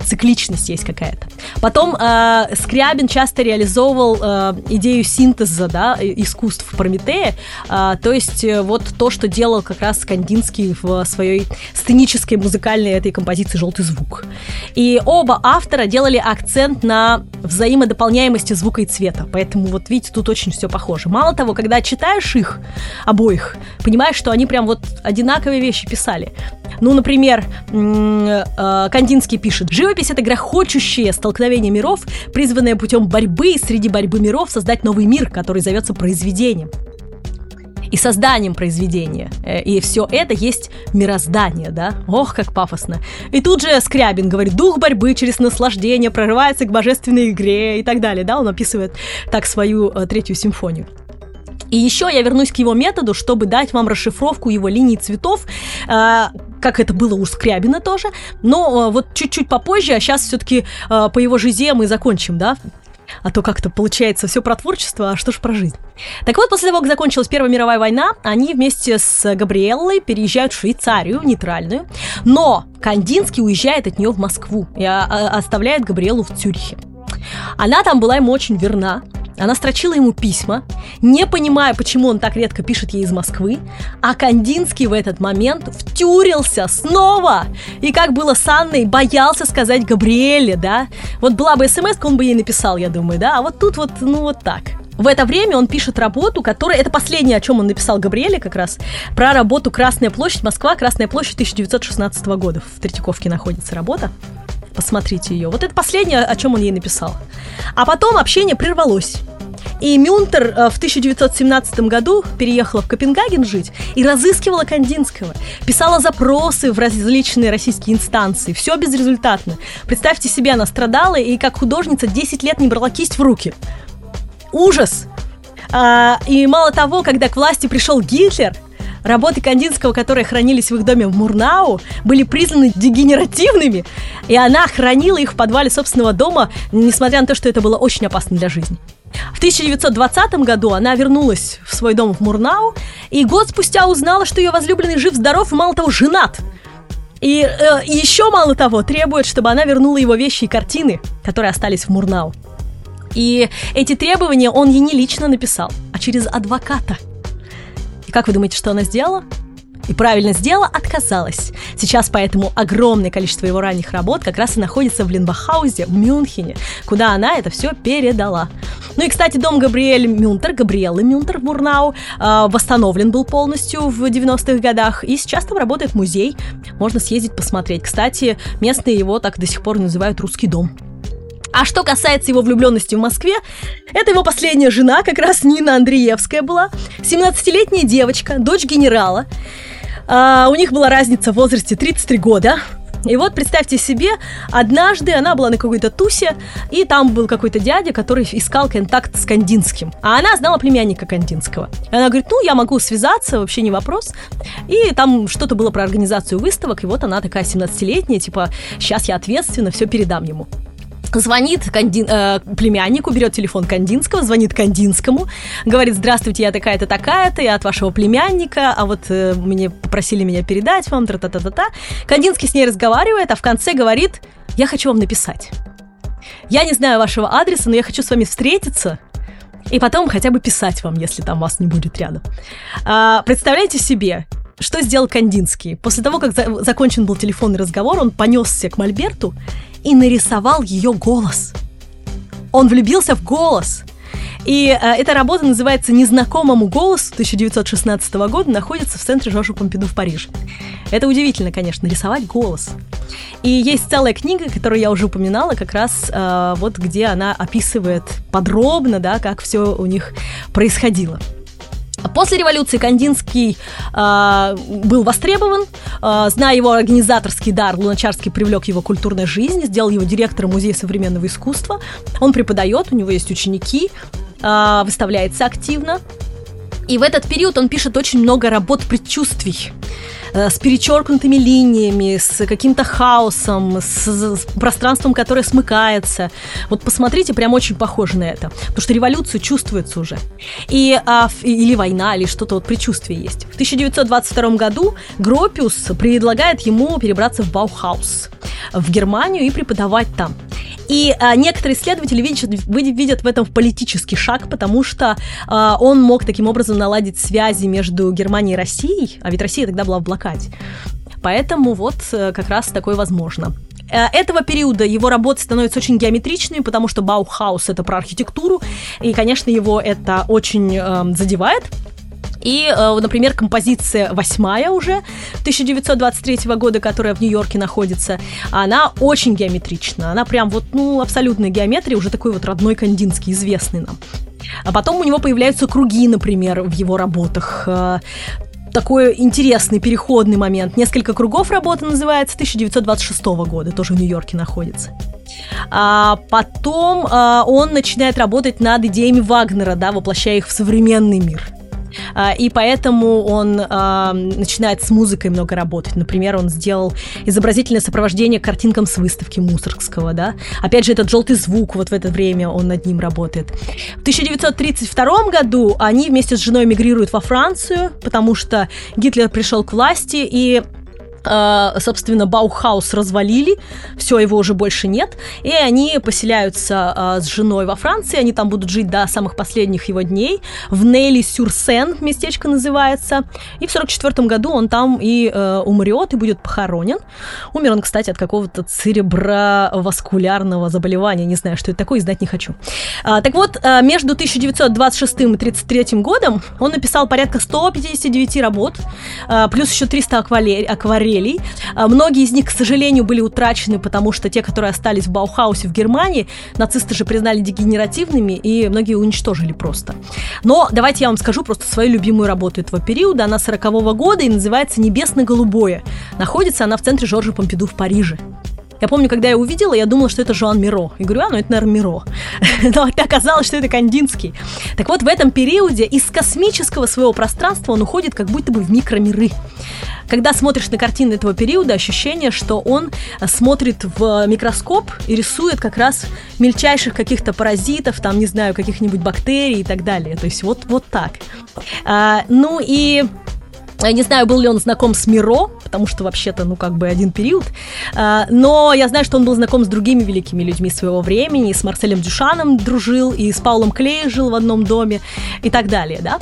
цикличность есть какая-то. Потом э, Скрябин часто реализовывал э, идею синтеза да, искусств Прометея, э, то есть э, вот то, что делал как раз Кандинский в своей сценической музыкальной этой композиции «Желтый звук». И оба автора делали акцент на взаимодополняемости звука и цвета, поэтому вот видите, тут очень все похоже. Мало того, когда читаешь их обоих, понимаешь, что они прям вот одинаковые вещи писали. Ну, например, э, Кандинский пишет, живопись — это грохочущее столкновение миров, призванное путем борьбы среди борьбы миров создать новый мир, который зовется произведением и созданием произведения. Э, и все это есть мироздание, да? Ох, как пафосно. И тут же Скрябин говорит, дух борьбы через наслаждение прорывается к божественной игре и так далее, да? Он описывает так свою э, третью симфонию. И еще я вернусь к его методу, чтобы дать вам расшифровку его линий цветов, э, как это было у Скрябина тоже. Но э, вот чуть-чуть попозже, а сейчас все-таки э, по его жизе мы закончим, да? А то как-то получается все про творчество, а что ж про жизнь. Так вот, после того, как закончилась Первая мировая война, они вместе с Габриэллой переезжают в Швейцарию, нейтральную, но Кандинский уезжает от нее в Москву и а, а, оставляет Габриэлу в Цюрихе. Она там была ему очень верна, она строчила ему письма, не понимая, почему он так редко пишет ей из Москвы, а Кандинский в этот момент втюрился снова. И как было с Анной, боялся сказать Габриэле, да? Вот была бы смс, он бы ей написал, я думаю, да? А вот тут вот, ну вот так. В это время он пишет работу, которая... Это последнее, о чем он написал Габриэле как раз. Про работу «Красная площадь», Москва, Красная площадь 1916 года. В Третьяковке находится работа. Посмотрите ее. Вот это последнее, о чем он ей написал. А потом общение прервалось. И Мюнтер э, в 1917 году переехала в Копенгаген жить и разыскивала Кандинского. Писала запросы в различные российские инстанции. Все безрезультатно. Представьте себе, она страдала и как художница 10 лет не брала кисть в руки. Ужас! А, и мало того, когда к власти пришел Гитлер, Работы Кандинского, которые хранились в их доме в Мурнау, были признаны дегенеративными, и она хранила их в подвале собственного дома, несмотря на то, что это было очень опасно для жизни. В 1920 году она вернулась в свой дом в Мурнау, и год спустя узнала, что ее возлюбленный жив-здоров и, мало того, женат. И э, еще мало того, требует, чтобы она вернула его вещи и картины, которые остались в Мурнау. И эти требования он ей не лично написал, а через адвоката – и как вы думаете, что она сделала? И правильно сделала, отказалась. Сейчас поэтому огромное количество его ранних работ как раз и находится в Линбахаузе, в Мюнхене, куда она это все передала. Ну и, кстати, дом Габриэль Мюнтер, Габриэлы Мюнтер в Мурнау, э, восстановлен был полностью в 90-х годах, и сейчас там работает музей, можно съездить посмотреть. Кстати, местные его так до сих пор называют «Русский дом». А что касается его влюбленности в Москве, это его последняя жена, как раз Нина Андреевская была. 17-летняя девочка, дочь генерала. А, у них была разница в возрасте 33 года. И вот представьте себе, однажды она была на какой-то тусе, и там был какой-то дядя, который искал контакт с Кандинским. А она знала племянника Кандинского. И она говорит, ну, я могу связаться, вообще не вопрос. И там что-то было про организацию выставок, и вот она такая 17-летняя, типа, сейчас я ответственно все передам ему. Звонит Кандин, э, племяннику, берет телефон Кандинского, звонит Кандинскому, говорит, здравствуйте, я такая-то, такая-то, я от вашего племянника, а вот э, мне попросили меня передать вам, тра-та-та-та-та. Кандинский с ней разговаривает, а в конце говорит, я хочу вам написать. Я не знаю вашего адреса, но я хочу с вами встретиться, и потом хотя бы писать вам, если там вас не будет рядом. А, представляете себе, что сделал Кандинский? После того, как за- закончен был телефонный разговор, он понесся к Мольберту и нарисовал ее голос. Он влюбился в голос. И э, эта работа называется «Незнакомому голосу» 1916 года, находится в центре Жоржа Помпиду в Париже. Это удивительно, конечно, рисовать голос. И есть целая книга, которую я уже упоминала, как раз э, вот где она описывает подробно, да, как все у них происходило. После революции Кандинский э, был востребован. Э, зная его организаторский дар, Луначарский привлек его к культурной жизни, сделал его директором Музея современного искусства. Он преподает, у него есть ученики, э, выставляется активно. И в этот период он пишет очень много работ предчувствий. Э, с перечеркнутыми линиями, с каким-то хаосом, с, с пространством, которое смыкается. Вот посмотрите, прям очень похоже на это. Потому что революция чувствуется уже. И, а, или война, или что-то вот предчувствие есть. В 1922 году Гропиус предлагает ему перебраться в Баухаус в Германию и преподавать там. И а, некоторые исследователи видят, видят в этом политический шаг, потому что а, он мог таким образом наладить связи между Германией и Россией, а ведь Россия тогда была в блокаде. Поэтому вот э, как раз такое возможно. Э, этого периода его работы становятся очень геометричными, потому что Баухаус это про архитектуру, и, конечно, его это очень э, задевает. И, э, например, композиция восьмая уже 1923 года, которая в Нью-Йорке находится, она очень геометрична. Она прям вот, ну, абсолютная геометрия, уже такой вот родной Кандинский, известный нам. А потом у него появляются круги, например, в его работах такой интересный переходный момент. Несколько кругов работы называется 1926 года, тоже в Нью-Йорке находится. А потом а, он начинает работать над идеями Вагнера, да, воплощая их в современный мир. А, и поэтому он а, начинает с музыкой много работать. Например, он сделал изобразительное сопровождение картинкам с выставки Мусоргского, да. Опять же, этот желтый звук, вот в это время он над ним работает. В 1932 году они вместе с женой мигрируют во Францию, потому что Гитлер пришел к власти, и собственно, Баухаус развалили, все, его уже больше нет, и они поселяются uh, с женой во Франции, они там будут жить до самых последних его дней, в Нейли-Сюрсен местечко называется, и в 44 году он там и uh, умрет, и будет похоронен. Умер он, кстати, от какого-то цереброваскулярного заболевания, не знаю, что это такое, и знать не хочу. Так вот, между 1926 и 33 годом он написал порядка 159 работ, плюс еще 300 акварелей, акварелей акварелей. А, многие из них, к сожалению, были утрачены, потому что те, которые остались в Баухаусе в Германии, нацисты же признали дегенеративными, и многие уничтожили просто. Но давайте я вам скажу просто свою любимую работу этого периода. Она 40-го года и называется «Небесно-голубое». Находится она в центре Жоржа Помпиду в Париже. Я помню, когда я увидела, я думала, что это Жуан Миро. И говорю, а, ну это, наверное, Миро. Но оказалось, что это Кандинский. Так вот, в этом периоде из космического своего пространства он уходит как будто бы в микромиры. Когда смотришь на картины этого периода, ощущение, что он смотрит в микроскоп и рисует как раз мельчайших каких-то паразитов, там, не знаю, каких-нибудь бактерий и так далее. То есть вот, вот так. А, ну и я не знаю, был ли он знаком с Миро, потому что вообще-то, ну, как бы один период. А, но я знаю, что он был знаком с другими великими людьми своего времени, с Марселем Дюшаном дружил, и с Паулом Клей жил в одном доме, и так далее, да.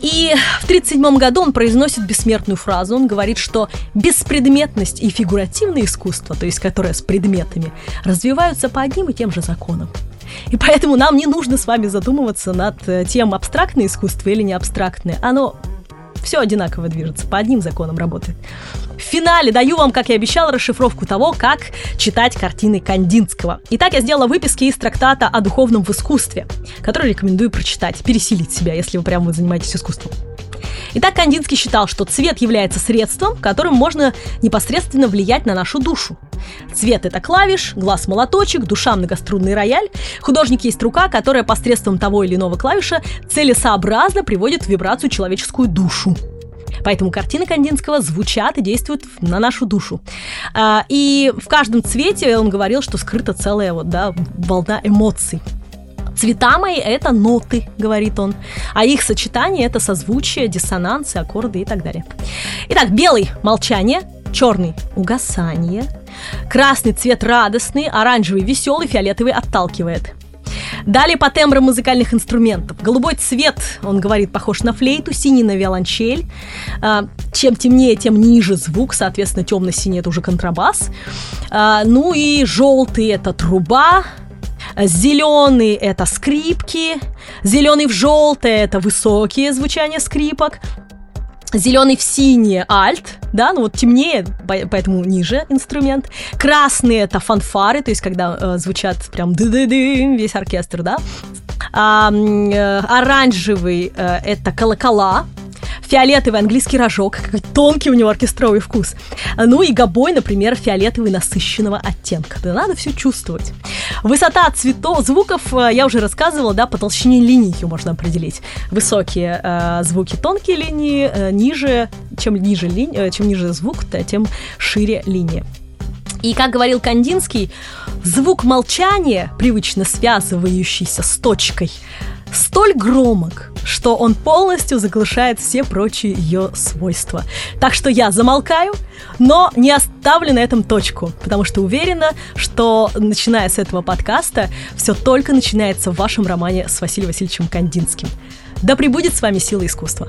И в 1937 году он произносит бессмертную фразу. Он говорит, что беспредметность и фигуративное искусство, то есть которое с предметами, развиваются по одним и тем же законам. И поэтому нам не нужно с вами задумываться над э, тем, абстрактное искусство или не абстрактное. Оно все одинаково движется, по одним законам работает. В финале даю вам, как и обещала, расшифровку того, как читать картины Кандинского. Итак, я сделала выписки из трактата о духовном в искусстве, который рекомендую прочитать, пересилить себя, если вы прямо занимаетесь искусством. Итак, Кандинский считал, что цвет является средством, которым можно непосредственно влиять на нашу душу. Цвет – это клавиш, глаз – молоточек, душа – многострунный рояль. Художник есть рука, которая посредством того или иного клавиша целесообразно приводит в вибрацию человеческую душу. Поэтому картины Кандинского звучат и действуют на нашу душу. А, и в каждом цвете он говорил, что скрыта целая вот, да, волна эмоций. Цвета мои — это ноты, говорит он, а их сочетание — это созвучие, диссонансы, аккорды и так далее. Итак, белый — молчание, черный — угасание, красный цвет радостный, оранжевый — веселый, фиолетовый — отталкивает. Далее по тембрам музыкальных инструментов. Голубой цвет, он говорит, похож на флейту, синий на виолончель. А, чем темнее, тем ниже звук, соответственно, темно-синий это уже контрабас. А, ну и желтый это труба, Зеленый это скрипки, зеленый в желтое это высокие звучания скрипок, Зеленый в синее альт, да, ну вот темнее, поэтому ниже инструмент. Красный это фанфары, то есть когда э, звучат прям ды ды ды весь оркестр, да. А, э, оранжевый э, это колокола, фиолетовый английский рожок, какой тонкий у него оркестровый вкус. Ну и гобой, например, фиолетовый насыщенного оттенка. Да надо все чувствовать. Высота цветов, звуков, э, я уже рассказывала, да, по толщине линий ее можно определить. Высокие э, звуки, тонкие линии, э, ниже, чем ниже, ли, э, чем ниже звук, да, тем шире линия. И, как говорил Кандинский, звук молчания, привычно связывающийся с точкой, столь громок, что он полностью заглушает все прочие ее свойства. Так что я замолкаю, но не оставлю на этом точку, потому что уверена, что начиная с этого подкаста все только начинается в вашем романе с Василием Васильевичем Кандинским. Да пребудет с вами сила искусства.